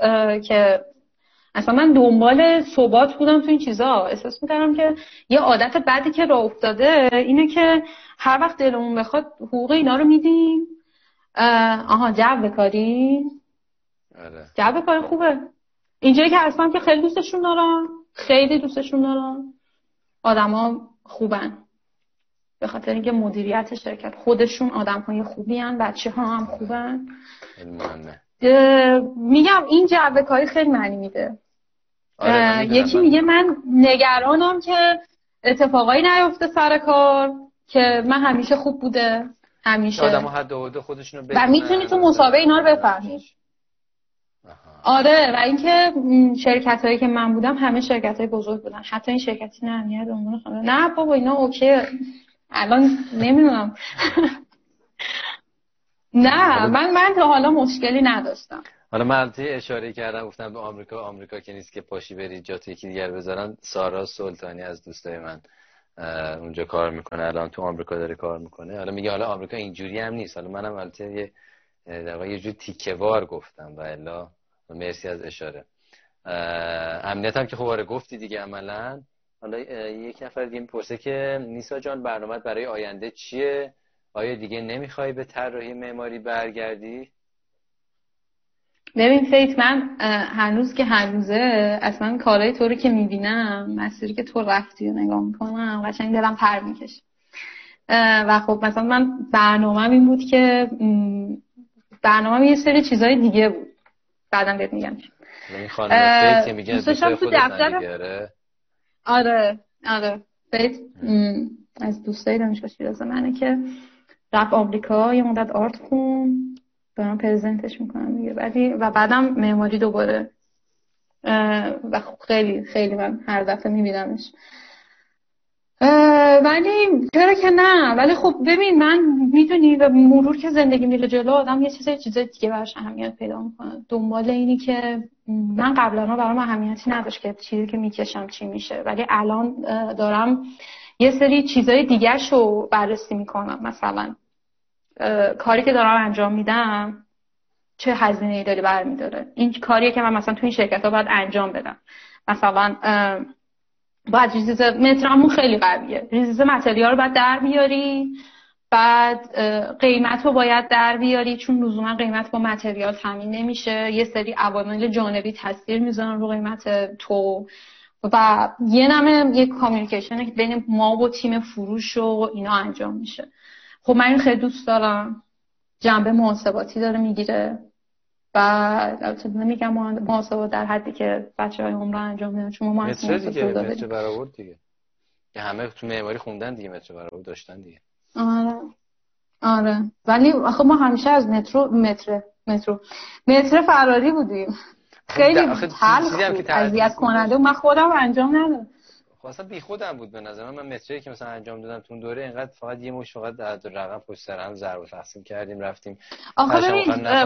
که اصلا من دنبال ثبات بودم تو این چیزا. احساس می‌کردم که یه عادت بعدی که راه افتاده اینه که هر وقت دلمون بخواد حقوق اینا رو میدیم. آها جو کاری. آره. جو کاری خوبه. اینجایی که هستم که خیلی دوستشون دارم. خیلی دوستشون دارم. آدما خوبن. به خاطر اینکه مدیریت شرکت خودشون آدم های خوبی هن بچه ها هم خوبن میگم این جعبه کاری خیلی معنی میده. آره یکی میگه من نگرانم که اتفاقایی نیفته سر کار که من همیشه خوب بوده همیشه. آدم حد خودشونو و می‌تونی تو مسابقه اینا رو بفهمی. آره و اینکه شرکت هایی که من بودم همه شرکت های بزرگ بودن. حتی این شرکتی نه امنیت نه بابا اینا اوکی. الان نمی‌دونم. نه من من تا حالا مشکلی نداشتم. حالا من اشاره کردم گفتم به آمریکا آمریکا که نیست که پاشی بری جات یکی دیگر بذارن. سارا سلطانی از دوستای من اونجا کار می‌کنه. الان تو آمریکا داره کار می‌کنه. حالا میگه حالا آمریکا اینجوری هم نیست. حالا منم البته یه در یه جور تیکهوار گفتم و الا. مرسی از اشاره. امنیت هم که خب آره گفتی دیگه عملا. حالا یک نفر دیگه می‌پرسه که نیسا جان برنامه برای آینده چیه؟ آیا دیگه نمی‌خوای به طراحی معماری برگردی؟ ببین فیت من هنوز که هنوزه اصلا کارهای تو رو که می‌بینم مسیری که تو رفتی و نگاه می‌کنم قشنگ دلم پر می‌کشه. و خب مثلا من برنامه این بود که برنامه یه سری چیزای دیگه بود. بعدم بهت میگم. این خانم که میگه تو دفتر آره آره. فیت از دوستای دانشگاه شیراز منه که رفت آمریکا یه مدت آرت خون دارم پرزنتش می‌کنم دیگه. بعدی و بعدم معماری دوباره. و خب خیلی خیلی من هر دفعه میبینمش. ولی چرا که نه. ولی خب ببین من می‌دونی و مرور که زندگی میره جلو آدم یه چیز چیز دیگه براش اهمیت پیدا می‌کنه. دنبال اینی که من قبلا برام اهمیتی نداشت که چیزی که می‌کشم چی میشه. ولی الان دارم یه سری چیزای دیگه رو بررسی می‌کنم. مثلا کاری که دارم انجام میدم چه هزینه ای داره برمیداره. این کاریه که من مثلا تو این شرکت ها باید انجام بدم. مثلا باید ریزیز مترامون خیلی قویه. ریزیز متریال رو باید در بیاری بعد قیمت رو باید در بیاری چون لزوما قیمت با متریال تامین نمیشه. یه سری عوامل جانبی تاثیر می‌ذارن رو قیمت تو. و یه نمه یه کامیونیکیشن که بین ما و تیم فروش و اینا انجام میشه. خب من این خیلی دوست دارم. جنبه محاسباتی داره می‌گیره. و البته نمیگم محاسبات در حدی که بچه های عمره انجام میدن. چون ما متر دیگه متر برآورد دیگه. که همه تو معماری خوندن دیگه متر برآورد داشتن دیگه. آره. آره. ولی آخه ما همیشه از مترو متر مترو متر فراری بودیم. خب، خیلی تلخ اذیت کننده من خودم انجام ندادم. خب اصلا بی خودم بود به نظر من. متری که مثلا انجام دادم تو دوره اینقدر فقط یه مش فقط در رقم پشت سر هم ضرب و تقسیم کردیم رفتیم. آخه ببین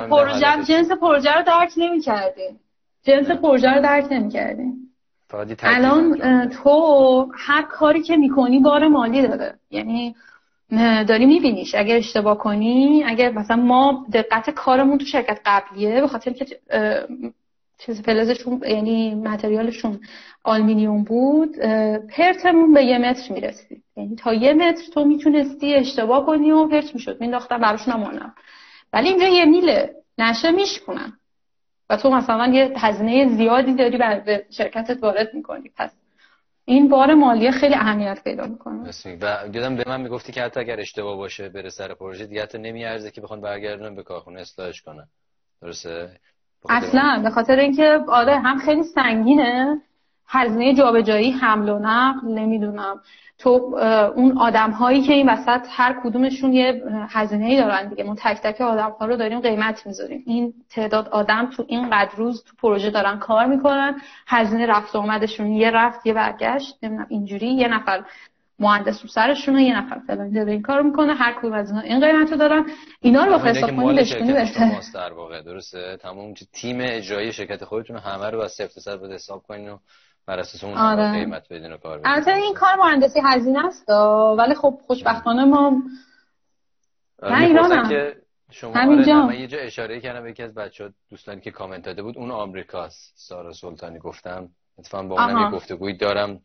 پروژه جنس پروژه رو درک نمی‌کردیم. جنس پروژه رو درک نمی‌کردیم. الان تو هر کاری که می‌کنی بار مالی داره. یعنی داری میبینیش. اگر اشتباه کنی اگر مثلا ما دقت کارمون تو شرکت قبلیه به خاطر که چیز فلزشون یعنی متریالشون آلمینیوم بود پرتمون به یه متر می‌رسید. یعنی تا یه متر تو می‌تونستی اشتباه کنی و پرت می‌شد. مینداختن براشون نمونم ولی اینجا یه میله نشه میشکنن و تو مثلا یه هزینه زیادی داری به شرکتت وارد می‌کنی. پس این بار مالی خیلی اهمیت پیدا می‌کنه. و دیدم به من می‌گفتی که حتی اگر اشتباه باشه بره سر پروژه دیگه حتی نمیارزه که بخوان برگردونن به کارخونه اصلاحش کنن. درسته؟ اصلا به خاطر اینکه آره هم خیلی سنگینه. هزینه جابجایی حمل و نقل نمی‌دونم. تو اون آدم هایی که این وسط هر کدومشون یه هزینه ای دارن دیگه. ما تک تک آدم ها رو داریم قیمت می‌ذاریم. این تعداد آدم تو این قدر روز تو پروژه دارن کار می‌کنن. هزینه رفت و آمدشون یه رفت یه برگشت نمی‌دونم اینجوری. یه نفر مهندس رو سرشون یه نفر فلان داره این کار می‌کنه هر کدوم از اینا. این قیمت رو دارن. اینا رو با حساب کنید بشکنی بهتره. در واقع. درسته؟ تمام تیم اجرایی شرکت خودتون همه رو از صفر تا صد حساب کنین و بر اساس اون آره. قیمت بدین و کار البته این کار مهندسی هزینه است ولی خب خوشبختانه ما آره، من ایرانم. که شما همینجا. آره من یه جا اشاره کردم به یکی از بچه دوستانی که کامنت داده بود اون آمریکاست سارا سلطانی گفتم. اتفاقا با اونم یه گفتگویی دارم.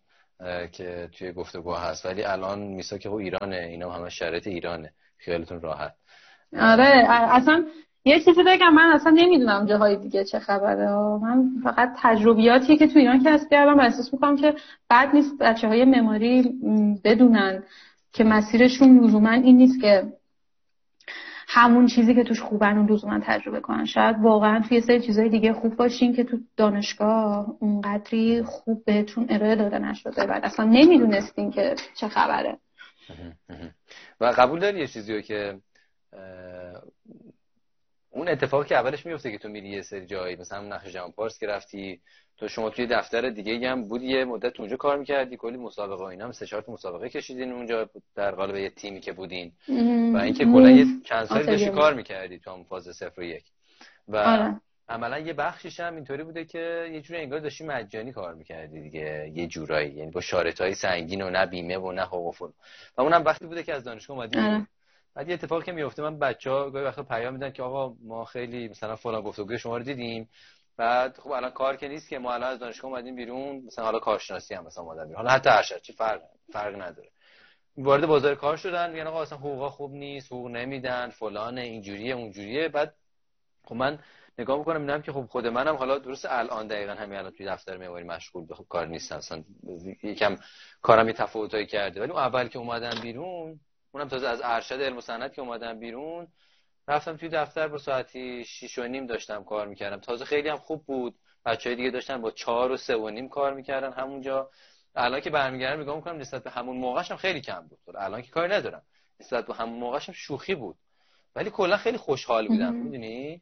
که توی گفتگو هست. ولی الان میسا که خب ایرانه اینا همه شرایط ایرانه. خیالتون راحت. آره اصلا یه چیزی بگم من اصلا نمی‌دونم جاهای دیگه چه خبره. من فقط تجربیاتی که تو ایران کسب کردم احساس می‌کنم که بعد نیست بچه های مماری بدونن که مسیرشون لزوما این نیست که همون چیزی که توش خوبن اون لزوما تجربه کنن. شاید واقعا توی سری چیزهای دیگه خوب باشین که تو دانشگاه اونقدری خوب بهتون ارائه داده نشده. بعد اصلا نمی‌دونستین که چه خبره. و قبول داری یه چیزی که اون اتفاقی که اولش میفته که تو میری یه سری جایی مثلا نقش جهان پارس که رفتی تو شما توی دفتر دیگه هم بودی یه مدت اونجا کار می‌کردی کلی مسابقه و اینا هم سه چهار مسابقه کشیدین اونجا در قالب یه تیمی که بودین. و اینکه کلا یه چند سال داشتی کار می‌کردی تو هم فاز صفر و یک. و آره. عملا یه بخشیش هم اینطوری بوده که یه جوری انگار داشتی مجانی کار می‌کردی دیگه یه جورایی. یعنی با شارت سنگین و نه بیمه و نه حقوق و اونم وقتی بوده که از دانشگاه اومدی آره. بعد یه اتفاقی که میفته من بچه ها گاهی وقتا پیام میدن که آقا ما خیلی مثلا فلان گفتگوی شما رو دیدیم. بعد خب الان کار که نیست که ما الان از دانشگاه اومدیم بیرون مثلا حالا کارشناسی هم مثلا اومدن بیرون. حالا حتی ارشد چه فرق فرق نداره. وارد بازار کار شدن میگن آقا اصلا حقوقا خوب نیست حقوق نمیدن فلان اینجوریه اونجوریه. بعد خب من نگاه می‌کنم می‌بینم که خب خود منم حالا درست الان دقیقا همین الان توی دفتر معماری مشغول به کار نیستم. مثلا یکم کارم یه تفاوتایی کرده. ولی اون اول که اومدم بیرون اونم تازه از ارشد علم و صنعت که اومدم بیرون رفتم توی دفتر با ساعتی 6 و نیم داشتم کار می‌کردم. تازه خیلی هم خوب بود. بچه های دیگه داشتن با چهار و سه و نیم کار می‌کردن همونجا. الان که برمیگردم نگاه می‌کنم نسبت به همون موقعش هم خیلی کم بود. الان که کاری ندارم. نسبت به همون موقعش هم شوخی بود. ولی کلا خیلی خوشحال بودم. می‌دونی؟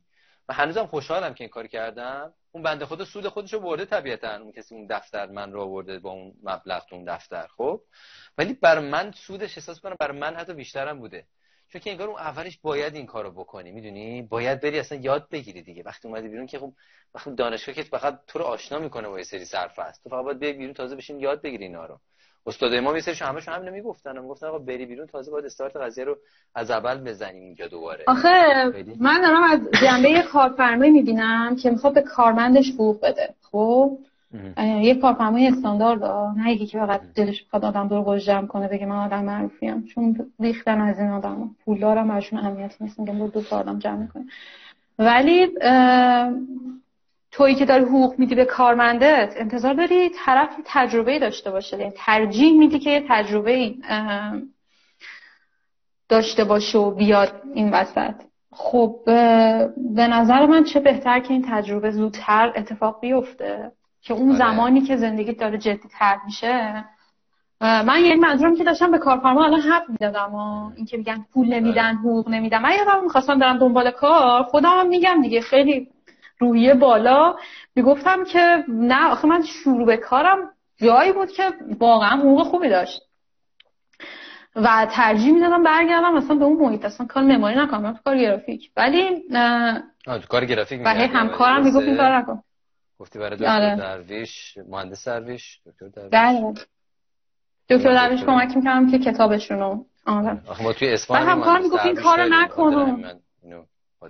و هنوزم خوشحالم که این کار کردم. اون بنده خدا سود خودشو برده طبیعتا. اون کسی اون دفتر من رو برده با اون مبلغ تو اون دفتر خب؟ ولی بر من سودش احساس کنم بر من حتی بیشترم بوده. چون که انگار اون اولش باید این کارو بکنی می‌دونی؟ باید بری اصلا یاد بگیری دیگه. وقتی اومدی بیرون که خب وقتی دانشگاه که فقط تو رو آشنا می‌کنه با یه سری است. تو فقط باید بری بیرون تازه بشین یاد بگیری اینا رو. استاد ما یه سریشون همشون هم نمی‌گفتن می‌گفتن آقا بری بیرون تازه باید استارت قضیه رو از اول بزنیم اینجا دوباره. آخه من دارم از جنبه کارفرمایی می‌بینم که می‌خواد به کارمندش حقوق بده. خب؟ یه کارفرمای استاندارد نه یکی که فقط دلش بخواد آدم دور گوش جمع کنه بگه من آدم معروفیم چون ریختن از این آدم پول دارم برشون اهمیت نیست. میگم برو دو آدم جمع کنه ولی تویی که داری حقوق میدی به کارمندت انتظار داری طرف تجربه داشته باشه یعنی ترجیح میدی که یه تجربه داشته باشه و بیاد این وسط خب به نظر من چه بهتر که این تجربه زودتر اتفاق بیفته که اون آره. زمانی که زندگی داره جدی تر میشه من یعنی منظورم که داشتم به کارفرما الان حق می‌دادم و اینکه میگن پول. نمیدن حقوق نمیدن من یادم می‌خواستم برم دنبال کار خودم هم میگم دیگه خیلی روحیه بالا. می‌گفتم که نه آخه من شروع به کارم جایی بود که واقعا حقوق خوبی داشت. و ترجیح می‌دادم برگردم مثلا به اون محیط اصلا کار معماری نکنم کار گرافیک. ولی کار گرافیک و همکارم می‌گفت این کار نکن. گفتی برای دکتر آره. درویش مهندس درویش دکتر درویش. بله. دکتر درویش کمک می‌کردم که کتابشونو آره. آخه ما توی اسپانیا همکار می‌گفت این کارو نکن من اینو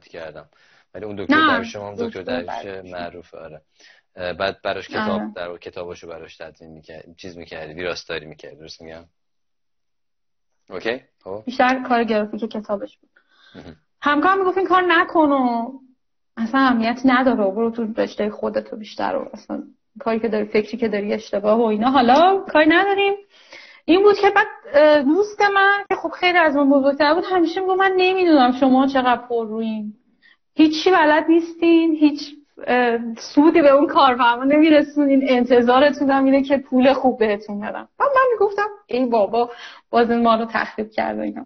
کردم. ولی اون دکتر درویش هم دکتر درویش معروفه آره. بعد براش کتاب آره. در کتاباشو براش تدوین می‌کرد چیز می‌کردی ویراستاری می‌کرد درست میگم؟ اوکی؟ خب. بیشتر کار گرافیک کتابش بود. همکار می‌گفت این کار نکن و اصلا اهمیت نداره برو تو رشته خودتو بیشتر و اصلا کاری که داری فکری که داری اشتباه و اینا. حالا کاری نداریم. این بود که بعد دوست من که خب خیلی از من بزرگتر بود همیشه می‌گفت من نمی‌دونم شما چقدر پر روین. هیچی بلد نیستین هیچ سودی به اون کارفرما نمیرسونین. انتظارتون هم اینه که پول خوب بهتون بدم و من می‌گفتم ای بابا باز این ما رو تخریب کرده اینا.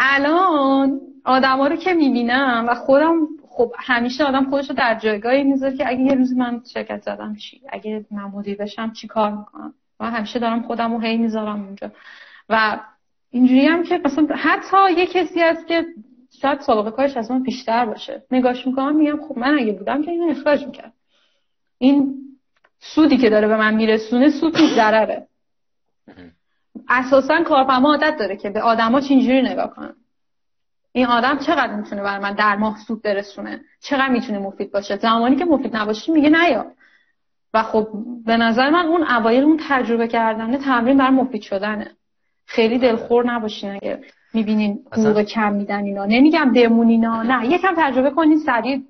الان آدما رو که می‌بینم و خودم خب همیشه آدم خودش رو در جایگاهی می‌ذاره که اگه یه روزی من شرکت زدم چی؟ اگه من مدیر بشم چی کار می‌کنم؟ و همیشه دارم خودم رو هی می‌ذارم اونجا. و اینجوری هم که مثلا حتی یه کسی هست که شاید سابقه کارش از من بیشتر باشه. نگاش می‌کنم میگم خب من اگه بودم که اینو اخراج می‌کرد این سودی که داره به من میرسونه سود نیست ضرره. اساسا کارفرما عادت داره که به آدما اینجوری نگاه کنن. این آدم چقدر می‌تونه برای من در ماه سود برسونه؟ چقدر می‌تونه مفید باشه؟ زمانی که مفید نباشه میگه نیا و خب به نظر من اون اوایل اون تجربه کردن تمرین بر مفید شدنه. خیلی دلخور نباشین اگه می‌بینین حقوق کم میدن اینا. نمیگم بمون اینا. نه یکم تجربه کنین سریع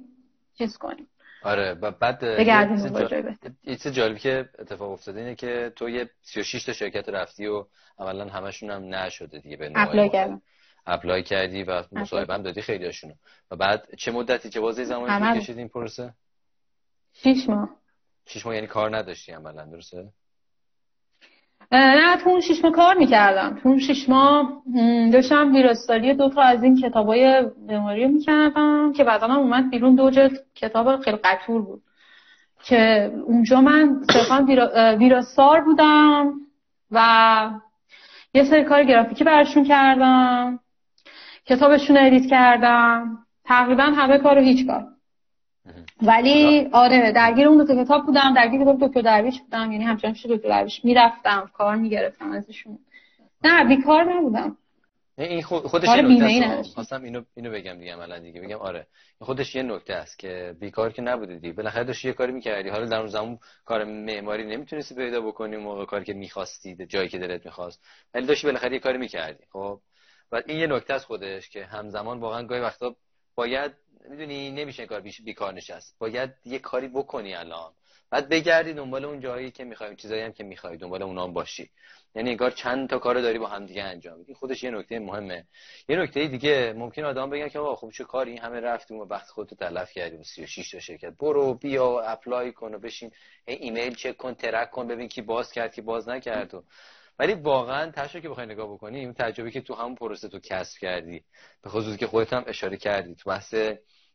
چیز کنین. آره و بعد یه چیز جالبی که اتفاق افتاده اینه که تو یه 36 تا شرکت رفتی و اولا همشون هم نشده دیگه به apply کردم apply کردی و مصاحبه هم دادی خیلی هاشونو و بعد چه مدتی چه بازه زمانی کشید این پروسه؟ 6 ماه. 6 ماه یعنی کار نداشتی عملا درسته؟ نه تو اون شیش ماه کار می‌کردم. تو اون شیش ماه داشتم ویراستاری دو تا از این کتابای مماری می‌کردم که بعدا هم اومد بیرون دو جلد کتاب خیلی قطور بود. که اونجا من صرفا ویراستار بودم و یه سری کار گرافیکی برشون کردم کتابشون ادیت کردم. تقریبا همه کار و هیچ کار. ولی آره درگیر اون دو کتاب بودم درگیر کتاب دکتر درویش بودم یعنی همچنان پیش دکتر درویش می‌رفتم کار می‌گرفتم ازشون. نه بیکار نبودم. این خودش یه نکته خواستم اینو اینو بگم دیگه عملا دیگه. بگم آره خودش یه نکته است که بیکار که نبودی دیگه. بالاخره داشتی یه کاری می‌کردی. حالا در اون زمان کار معماری نمی‌تونستی پیدا بکنی موقع کاری که می‌خواستی جایی که دلت می‌خواست. ولی داشتی بالاخره یه کاری می‌کردی خب؟ و این یه نکته است خودش که همزمان واقعا گاهی وقتا باید می‌دونی نمیشه کار بیکار نشست. باید یه کاری بکنی الان. بعد بگردی دنبال اون جایی که می‌خوای چیزایی هم که می‌خوای دنبال اونام باشی. یعنی انگار چند تا کارو داری با هم دیگه انجام میدی. خودش یه نکته مهمه. یه نکته دیگه ممکن آدم بگن که آقا خب چه کاری؟ این همه رفتیم و وقت خودتو تلف کردیم. 36 تا شرکت. برو بیا اپلای کن و بشین. ایمیل چک کن ترک کن ببین کی باز کرد کی باز نکرد و ولی واقعا تاشو که بخوای نگاه بکنی این تجربه که تو همون پروسه تو کسب کردی. به خصوصی که خودت هم اشاره کردی تو بحث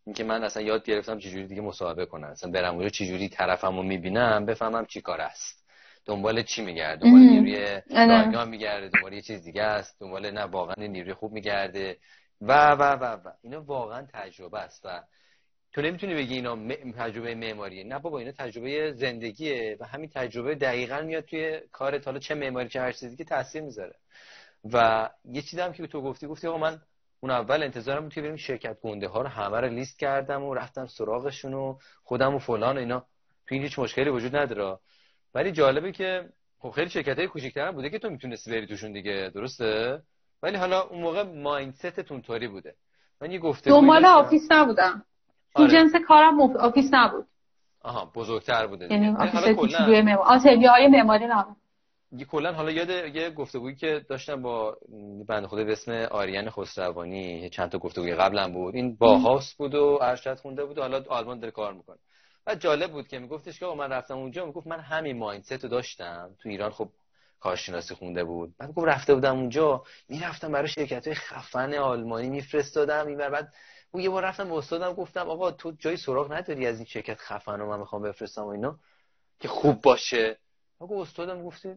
اینکه من اصلا یاد گرفتم چجوری دیگه مصاحبه کنم. اصلا برم اونجا چجوری طرفمو می‌بینم بفهمم چی کار است. دنبال چی میگرده؟ دنبال نیروی آره. رایگان میگرده؟ دنبال یه چیز دیگه است؟ دنبال نه واقعا نیروی خوب میگرده؟ و و و و. اینا واقعا تجربه است و تو نمی‌تونی بگی اینا تجربه معماریه. نه بابا اینا تجربه زندگیه و همین تجربه دقیقا میاد توی کارت. حالا چه معماری چه هر چیزی که تاثیر می‌ذاره. و یه چیزی هم که تو گفتی گفتی آقا من اون اول انتظارم بود که بریم شرکت کننده ها رو همه رو لیست کردم و رفتم سراغشون و خودم و فلان و اینا. تو این هیچ مشکلی وجود نداره. ولی جالبه که خب خیلی شرکت های کوچیک‌تر بوده که تو می‌تونستی بری توشون دیگه درسته؟ ولی حالا اون موقع مایندستتون طوری بوده. من هیچ وقت دنبال office نبودم. تو آره. جنس کارم office نبود. آها بزرگتر بوده یعنی office کوچولوی معماری های معماری نبود کلا حالا یاد یه گفتگویی که داشتم با بنده خدا به اسم آریان خسروانی چند تا گفتگوی قبلا بود. این باوهاوس بود و ارشد خونده بود و حالا آلمان داره کار می‌کنه. و جالب بود که میگفتش که من رفتم اونجا می‌گفت من همین mindset رو داشتم. تو ایران خب کارشناسی خونده بود. بعد گفت رفته بودم اونجا می‌رفتم برای شرکت های خفن آلمانی میفرستادم. این بعد اون یه بار رفتم به استادم گفتم آقا تو جای سراغ نداری از این شرکت خفن رو من می‌خوام بفرستم و اینا؟ که خوب باشه. آقا استادم گفتی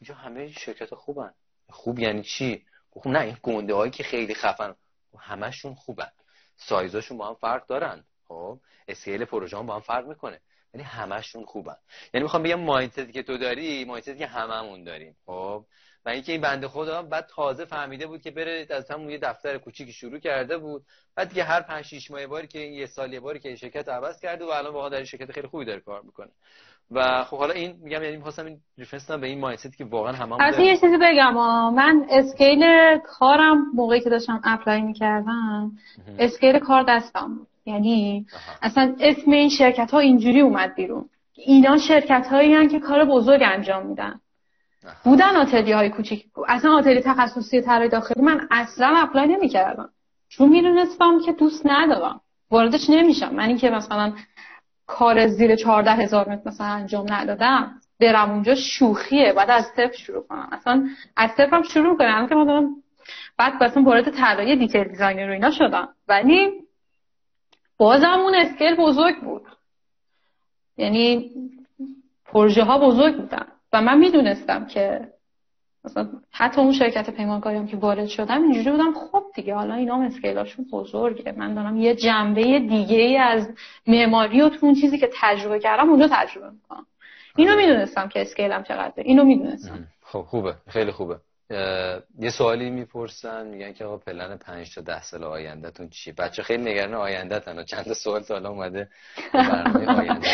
اینجا همه شرکت خوبن. خوب یعنی چی؟ خب نه این گنده هایی که خیلی خفن. همشون خوبن. سایزاشون با هم فرق دارن. خب اسکیل پروژه با هم فرق می‌کنه. یعنی همشون خوبن. یعنی می‌خوام بگم مایندتی که تو داری مایندتی که هممون داریم. خب و اینکه این بنده خدا بعد تازه فهمیده بود که بره از همون یه دفتر کوچیکی شروع کرده بود. بعد دیگه هر 5 6 ماه باری که یه سال یه باری که شرکت عوض کرده و الان واقعا در شرکت خیلی خوبی داره کار می‌کنه. و خب حالا این میگم یعنی می‌خواستم این reference به این mindset ی که واقعا هممون از یه چیزی بگم من scale کارم موقعی که داشتم apply می‌کردم scale کار دستم بود. یعنی اصلا اسم این شرکت ها اینجوری اومد بیرون. اینا شرکت هایی که کار بزرگ انجام میدن. بودن آتلیه های کوچیک. اصلا آتلیه تخصصی طراحی داخلی من اصلا apply نمی‌کردم. چون می‌دونستم که دوست ندارم. واردش نمیشم. من اینکه مثلا کار زیر چهارده هزار متر مثلا انجام ندادم برم اونجا شوخیه. بعد از صفر شروع کنم. اصلا از صفر هم شروع کنم که من بعد مثلا وارد طراحی detail designer و اینا شدم. ولی بازم اون اسکیل بزرگ بود. یعنی پروژه ها بزرگ بودن. و من می‌دونستم که مثلا حتی اون شرکت پیمانکاری هم که وارد شدم اینجوری بودم خب دیگه حالا اینا اسکیلاشون بزرگه. من دارم یه جنبه دیگه ای از معماری و تو اون چیزی که تجربه کردم اونجا تجربه می‌کنم. اینو می‌دونستم که اسکیلم چقدره. اینو می‌دونستم. خب خوبه. خیلی خوبه. یه سوالی می‌پرسن میگن که آقا پلن 5 تا 10 سال آیندهتون چیه؟ بچه خیلی نگران آینده تن چند سوال تا حالا اومده. برنامه آینده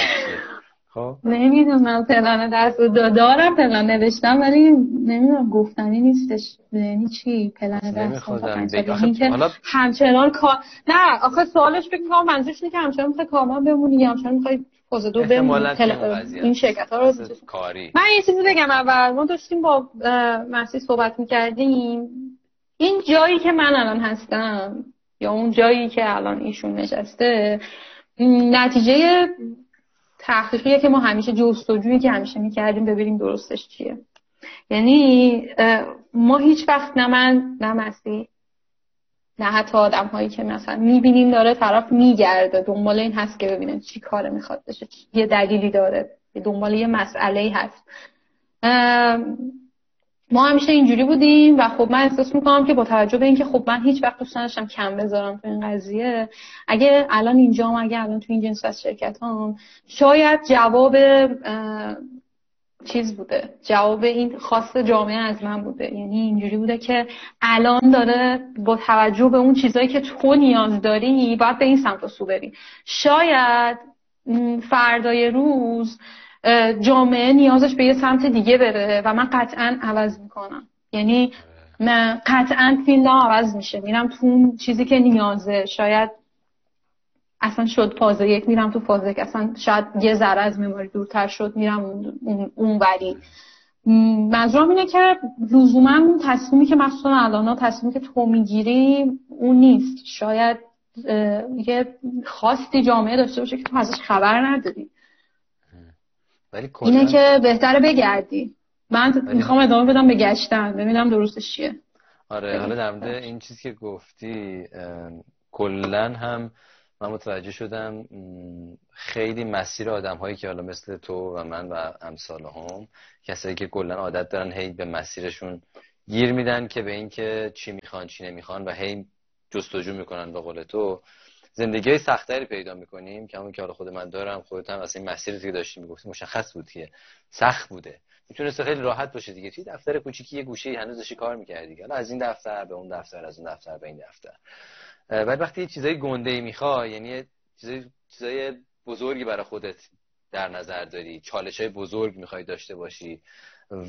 خب. نمی‌دونم پلن دست دارم پلن نوشتم ولی نمی‌دونم گفتنی نیستش. یعنی چی؟ پلن دست حالا همچنان کار نه آخه سوالش فکر کنم منظورش اینه که همچنان می‌خوای کارمند بمونی همچنان می‌خوای فاز دو این شرکت ها رو کاری. من یه چیزی بگم اول. ما داشتیم با مسی صحبت می‌کردیم. این جایی که من الان هستم یا اون جایی که الان ایشون نشسته نتیجه تحقیقیه که ما همیشه جستجویی که همیشه می‌کردیم ببینیم درستش چیه. یعنی ما هیچ وقت نه من نه مسی نه حتی آدم هایی که مثلا می‌بینیم داره طرف میگرده. دنبال این هست که ببینه چی کاره می‌خواد بشه یه دلیلی داره. دنبال یه مسئله هست. ما همیشه اینجوری بودیم و خب من احساس می‌کنم که با توجه به اینکه خب من هیچ وقت دوست نداشتم کم بذارم تو این قضیه اگه الان اینجام اگه الان تو این جنس از شرکت هم شاید جواب چیز بوده. جواب این خاص جامعه از من بوده. یعنی اینجوری بوده که الان داره با توجه به اون چیزایی که تو نیاز داری باید به این سمت و سو بری. شاید فردای روز جامعه نیازش به یه سمت دیگه بره و من قطعا عوض می‌کنم. یعنی من قطعا فیلم عوض میشه. میرم تو اون چیزی که نیازه. شاید اصلا شد فاز یک میرم تو فاز یک. اصلا شاید یه ذره از میماری دورتر شد میرم اون, اون ولی اینه که لزوما اون تصمیمی که مثلا الان تصمیمی که تو می‌گیری اون نیست. شاید یه خاصی جامعه داشته باشه که تو ازش خبر نداری. ولی اینه که بهتره بگردی. من می‌خوام ادامه بدم به گشتن. ببینم درستش چیه. آره حالا در مورد این چیزی که گفتی کلا هم من متوجه شدم خیلی مسیر آدم هایی که حالا مثل تو و من و امثال هم کسایی که کلا عادت دارن هی به مسیرشون گیر میدن که به اینکه چی می‌خوان چی نمی‌خوان و هی جستجو می‌کنن به قول تو. زندگی سختری پیدا می‌کنیم که همون که حالا خود من دارم خودت هم این مسیری که داشتی می‌گفتی مشخص بود که سخت بوده. می‌تونست خیلی راحت باشه دیگه. توی دفتر کوچیکی یه گوشه هنوز داشتی کار می‌کردی حالا از این دفتر به اون دفتر از اون دفتر به این دفتر. ولی وقتی یه چیزای گنده ای می‌خوای یعنی چیزای چیزای بزرگی برای خودت در نظر داری. چالش های بزرگ می‌خوای داشته باشی.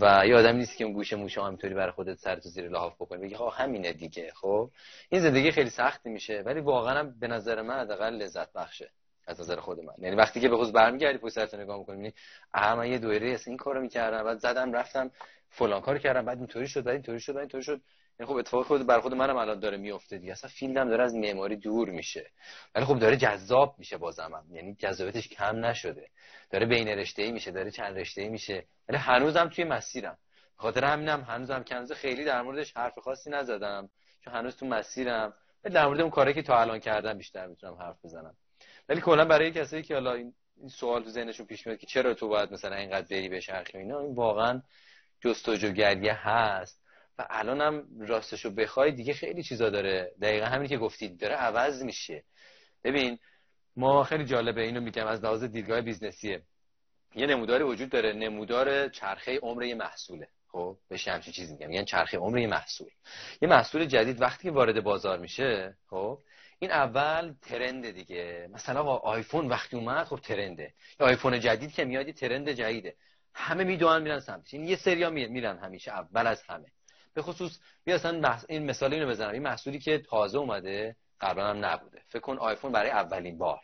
و یه آدم نیست که اون گوشه موشه همینطوری برای خودت سر تو زیر لحاف بکنی. بگی خب همینه دیگه خب؟ این زندگی خیلی سختی میشه ولی واقعا به نظر من حداقل لذت بخشه از نظر خود من. یعنی وقتی که به خود برمیگردی پشت سرت نگاه می‌کنی اه من یه دوره این کارو می‌کردم بعد زدم رفتم فلان کار کردم بعد اینطوری شد بعد اینطوری شد بعد اینطوری شد. یعنی خب اتفاق خود بر خود منم الان داره میفته دیگه. اصلا فیلمم داره از معماری دور میشه. ولی خب داره جذاب میشه بازم هم. یعنی جذابیتش کم نشده. داره بین رشته ای میشه داره چند رشته ای میشه. ولی هنوزم توی مسیرم. خاطر همینم هنوزم کنز خیلی در موردش حرف خاصی نزدم. چون هنوز تو مسیرم. ولی در مورد اون کاری که تا الان کردم بیشتر می‌تونم حرف بزنم. ولی کلا برای کسایی که حالا این سوال تو ذهنشون پیش میاد که چرا تو باید مثلا اینقدر بری به شرخی اینا این واقعا جستجوگری هست. و الانم راستشو بخوای دیگه خیلی چیزا داره. دقیقا همین که گفتید داره عوض میشه. ببین ما خیلی جالبه اینو میگم از لحاظ دیدگاه بیزنسیه. یه نموداری وجود داره. نمودار چرخه عمر یه محصوله. خب بهش همچین چیزی میگم. یعنی چرخه عمر یه محصول. یه محصول جدید وقتی که وارد بازار میشه خب این اول trend دیگه. مثلا آیفون وقتی اومد خب trend ه. یا آیفون جدید که میاد trend جدیده. همه می‌دونن میرن سمتش. این یه سریا میرن همیشه اول از همه. به خصوص بیا اصلا این مثال اینو بزنم. این محصولی که تازه اومده قبلا هم نبوده. فکر کن آیفون برای اولین بار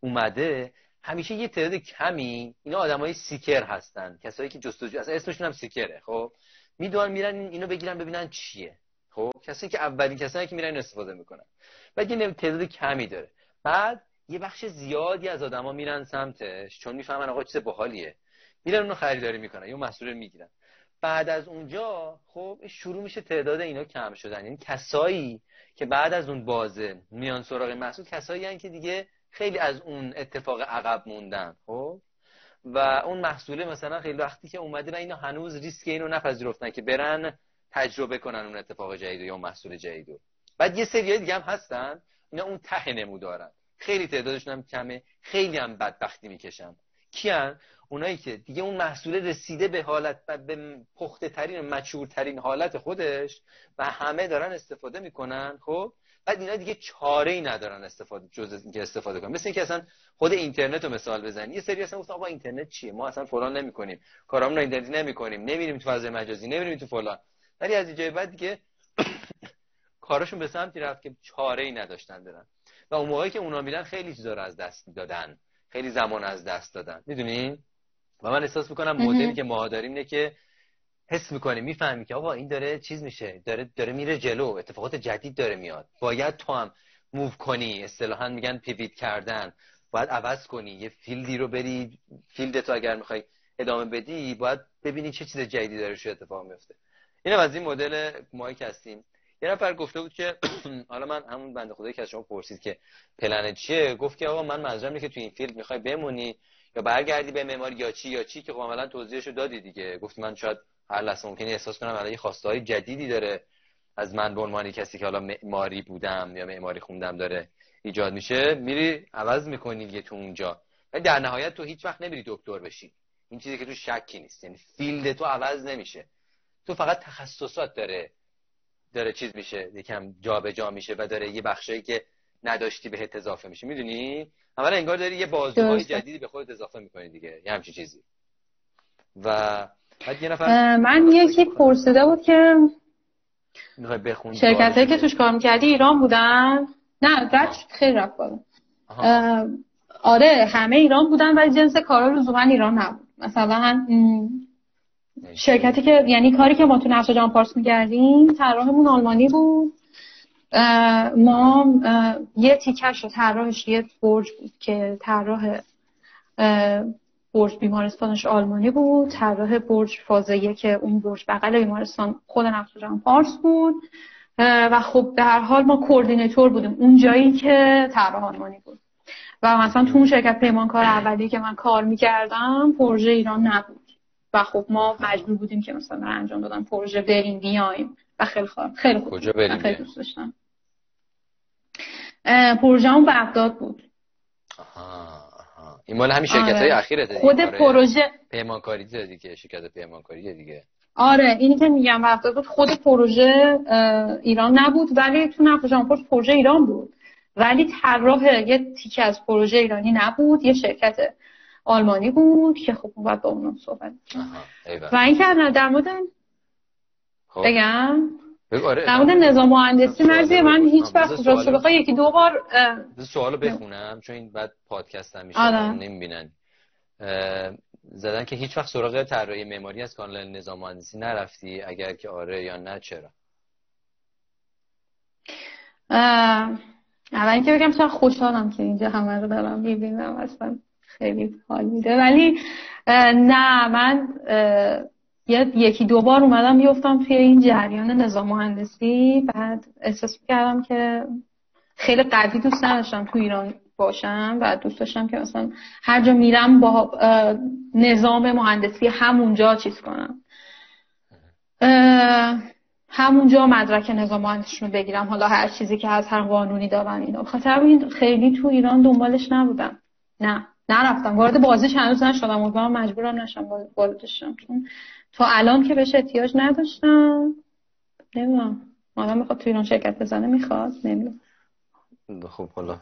اومده. همیشه یه تعداد کمی اینا آدمای seeker هستن. کسایی که جستجو اصلا اسمشون هم seeker ه خب؟ می‌دونن میرن اینو بگیرن ببینن چیه. خب؟ کسایی که اولین کسایی که میرن استفاده می‌کنن. بعد یه تعداد کمی داره. بعد یه بخش زیادی از آدما میرن سمتش چون می‌فهمن آقا چیز باحالیه. میرن اونو خریداری می‌کنن یا محصول می‌گیرن. بعد از اونجا خب شروع میشه تعداد اینا کم شدن. یعنی کسایی که بعد از اون بازه میان سراغ محصول کسایی که دیگه خیلی از اون اتفاق عقب موندن خب. و اون محصوله مثلا خیلی وقتی که اومده و اینا هنوز ریسک اینو نپذیرفتن که برن تجربه کنن اون اتفاق جدید یا محصول جدید. بعد یه سری دیگه هم هستن اینا اون ته نمودارن. خیلی تعدادشون هم کمه خیلی هم بدبختی می‌کشن. کیان؟ اونایی که دیگه اون محصول رسیده به حالت به پخته ترین و مچور ترین حالت خودش و همه دارن استفاده می‌کنن خب؟ بعد اینا دیگه چاره ای ندارن استفاده جز اینکه استفاده کنن. مثل اینکه اصلا خود اینترنت رو مثال بزنی. یه سری اصلا گفتن آقا اینترنت چیه؟ ما اصلا فلان نمی‌کنیم. کارامون رو اینترنتی نمی‌کنیم. نمیریم تو فضای مجازی نمیریم تو فلان. ولی از اینجای بعد دیگه کارشون به سمتی رفت که چاره ای نداشتن برن. و اون موقعی که اونا میرن خیلی چیزا از دست دادن خیلی زمان از دست دادن. می‌دونی؟ و من احساس می‌کنم مدلی که ما داریم اینه که حس می‌کنی می‌فهمی که آقا این داره چیز میشه داره داره میره جلو اتفاقات جدید داره میاد. باید تو هم move کنی اصطلاحا میگن pivot کردن. باید عوض کنی یه field ی رو بری field تو اگر می‌خوای ادامه بدی باید ببینی چه چیز جدیدی داره شو اتفاق میفته اینم از این مدل مایی که هستیم. یه نفر گفته بود که حالا من همون بنده خدایی که از شما پرسید که پلن چیه گفت که آقا من منظورم اینه که تو این field می‌خوای بمونی. یا برگردی به معماری یا چی یا چی که کاملا توضیحشو دادی دیگه. گفت من شاید هر لحظه ممکنه احساس کنم الان خواسته های جدیدی داره از من به عنوان کسی که حالا معماری بودم یا معماری خوندم داره ایجاد میشه. میری عوض می‌کنی دیگه تو اونجا. ولی در نهایت تو هیچ وقت نمیری دکتر بشی. این چیزی که تو شکی نیست. یعنی فیلد تو عوض نمیشه. تو فقط تخصصات داره داره چیز میشه. یکم جابجا جا میشه و داره یه بخشایی که نداشتی بهت اضافه میشه. می‌دونی؟ اولا انگار داری یه بازوهای جدیدی به خودت اضافه می‌کنی دیگه. یه همچین چیزی. و بعد یه نفر من یکی پرسیده بود که شرکت هایی که توش کار می‌کردی ایران بودن؟ نه رد خیلی رفت بالا. آره همه ایران بودن ولی جنس کارا لزوما ایران نبود. مثلا شرکتی که یعنی کاری که ما تو نقش جان پارس میگردیم طراحمون آلمانی بود. ما یه تیکش رو طراحش یه برج بود که طراح برج بیمارستانش آلمانی بود. طراح برج فازه که اون برج بغل بیمارستان خود نقش جان پارس بود. و خب به هر حال ما کوردینیتور بودیم. اون جایی که طراح آلمانی بود. و مثلا تو اون شرکت پیمانکار اولی که من کار می‌کردم پروژه ایران نبود. و خب ما مجبور بودیم که مثلا انجام دادم پروژه بریم بیایم. و خیلی خوب. خیلی خوب. کجا بریم خیلی دوست داشتم. پروژه بغداد بود. آها این مال همین شرکت های آره. خود آره. پروژه پیمانکاری دیگه که شرکت پیمانکاری دیگه. آره اینی که میگم بغداد بود خود پروژه ایران نبود ولی تو نقش پروژه ایران بود. ولی طراح یه تیکه از پروژه ایرانی نبود یه شرکت آلمانی بود که خب باید با اونم صحبت. و این که در مورد. بگم؟ آره. در مورد نظام مهندسی مرزی من هیچ وقت راست بخوای یکی دو بار سوالو بخونم چون این بعد پادکست هم میشه آره. نمی‌بینن. زدن که هیچ وقت سراغ طراحی معماری از کانال نظام مهندسی نرفتی اگر که آره یا نه چرا؟ اول اینکه بگم چرا خوشحالم که اینجا همه رو دارم می‌بینم اصلا خیلی حال میده. ولی نه من یکی دو بار اومدم بیفتم توی این جریان نظام مهندسی بعد احساس کردم که خیلی قوی دوست نداشتم تو ایران باشم و دوست داشتم که مثلا هر جا میرم با نظام مهندسی همونجا چیز کنم. همونجا مدرک نظام مهندسیشون رو بگیرم. حالا هر چیزی که از هر قانونی دارن اینو خاطر این خیلی تو ایران دنبالش نبودم. نه نرفتم. وارد بازیش هنوز نشدم. مجبورم نشم واردشم چون تو الان که بهش احتیاج نداشتم. نمی‌دونم. مادم می‌خواد تو ایران شرکت بزنه می‌خواد؟ نمی‌دونم. خب حالا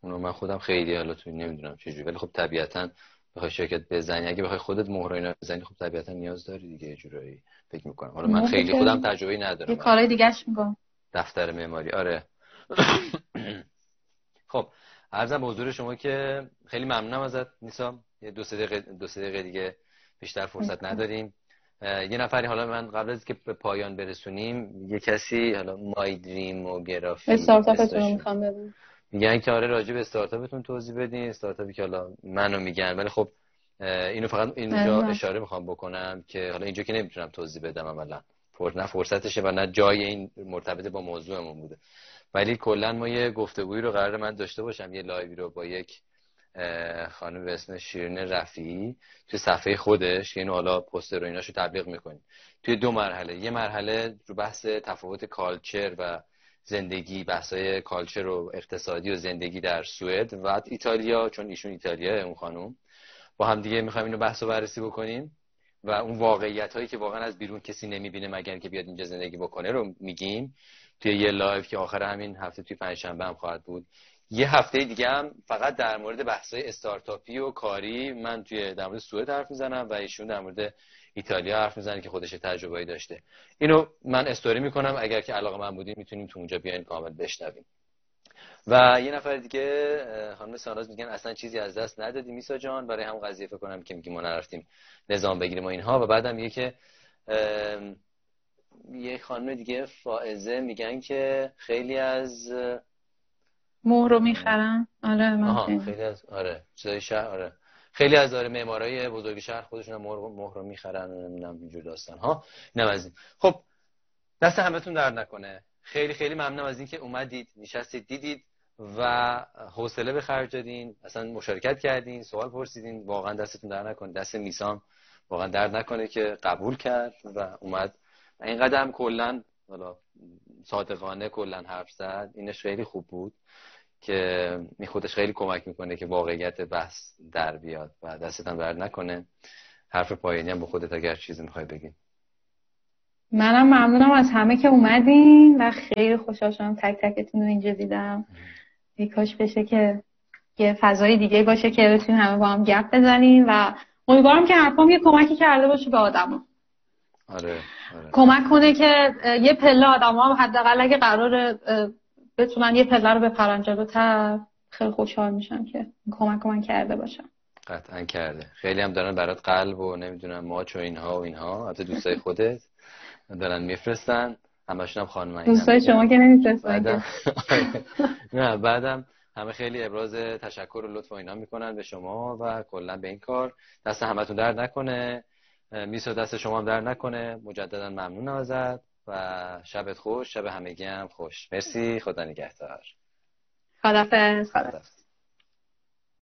اونو من خودم خیلی حالا تو نمی‌دونم چجوری ولی خب طبیعتا بخوای شرکت بزنی اگه بخوای خودت مهر اینا بزنی خب طبیعتا نیاز داری دیگه جورایی فکر می‌کنم. حالا من خیلی خودم تجربه ندارم. یه کارهای دیگهش می‌کنم. دفتر معماری. آره. خب عرضم به حضور شما که خیلی ممنونم ازت نیسا. یه دو سه دقیقه دو سه دقیقه دیگه بیشتر فرصت نداریم. یه نفری حالا من قبل از که به پایان برسونیم یه کسی حالا مای دریم و گرافی استارتاپتون می‌خوام ببینم. میگن که آره راجع به استارتاپتون توضیح بدین استارتاپی که حالا منو میگن. ولی خب اینو فقط اینجا اشاره می‌خوام بکنم که حالا اینجا که نمی‌تونم توضیح بدم عملا. نه فرصتشه و نه جای این مرتبط با موضوعمون بوده. ولی کلا ما یه گفتگویی رو قرار من داشته باشم یه لایوی رو با یک خانم به اسم شیرین رفیعی تو صفحه خودش یعنی حالا پوستر و ایناشو تبلیغ می‌کنیم. توی دو مرحله. یه مرحله رو بحث تفاوت culture و زندگی بحثای culture و اقتصادی و زندگی در سوئد و ایتالیا چون ایشون ایتالیا اون خانم با هم دیگه می‌خوایم اینو بحث و بررسی بکنیم و اون واقعیت هایی که واقعا از بیرون کسی نمی‌بینه مگر که بیاد اینجا زندگی بکنه رو میگیم. توی یه live که آخر همین هفته توی پنجشنبه هم خواهد بود. یه هفته دیگه هم فقط در مورد بحث‌های استارتاپی و کاری من توی در مورد سوئد حرف می‌زنم و ایشون در مورد ایتالیا حرف می‌زنه که خودش تجربه‌ای داشته. اینو من استوری می‌کنم اگر که علاقه من بودین می‌تونیم تو اونجا بیاین کامل بشنویم. و یه نفر دیگه خانم ساناز میگن اصلا چیزی از دست ندادی میسا جان برای هم قضیه فکر کنم که میگیم ما نرفتیم نظام بگیریم و اینها. و بعدم میگه که یه خانم دیگه فائزه میگن که خیلی از مهر رو می‌خرن آره من خیلی. از آره چیزای شهر آره. خیلی از داره معمارای بزرگ شهر خودشون مهر مهر رو می‌خرن نمی‌دونم اینجور داستان ها اینم از این. خب دست همتون درد نکنه. خیلی خیلی ممنونم از اینکه اومدید نشستید دیدید و حوصله به خرج دادین. اصلا مشارکت کردین سوال پرسیدین. واقعا دستتون در نکنه. دست میسام واقعا درد نکنه که قبول کرد و اومد. این قدم کلا حالا صادقانه کلا حرف زد. اینش خیلی خوب بود. که می خودش خیلی کمک می‌کنه که واقعیت بحث در بیاد و دستتان برد نکنه. حرف پایانی هم به خودت اگر چیزی می‌خوای بگی. منم ممنونم از همه که اومدین و خیلی خوشحال شدم تک تکتون رو اینجا دیدم. کاش بشه که یه فضای دیگه باشه که بتونیم همه با هم گپ بزنیم و امیدوارم که حرفام یه کمکی کرده باشه به آدما. آره, آره. کمک کنه که یه پله آدم هم حداقل اگه قرار بتونن یه پله رو بپرن جلوتر خیلی خوشحال میشم که کمک من کرده باشم. قطعا کرده. خیلی هم دارن برات قلب و نمی‌دونم ماچ و اینها و اینها. حتی دوستای خودت دارن میفرستن. همشون هم خانم دوستای شما که نمیفرستن نه بعدم همه خیلی ابراز تشکر و لطف و اینا می‌کنن به شما و کلا به این کار. دست همتون درد نکنه. میسو دست شما هم در نکنه. مجددا ممنون ازت. و شبت خوش شب همگی هم خوش. مرسی خدا نگهدار. خدافظ خدافظ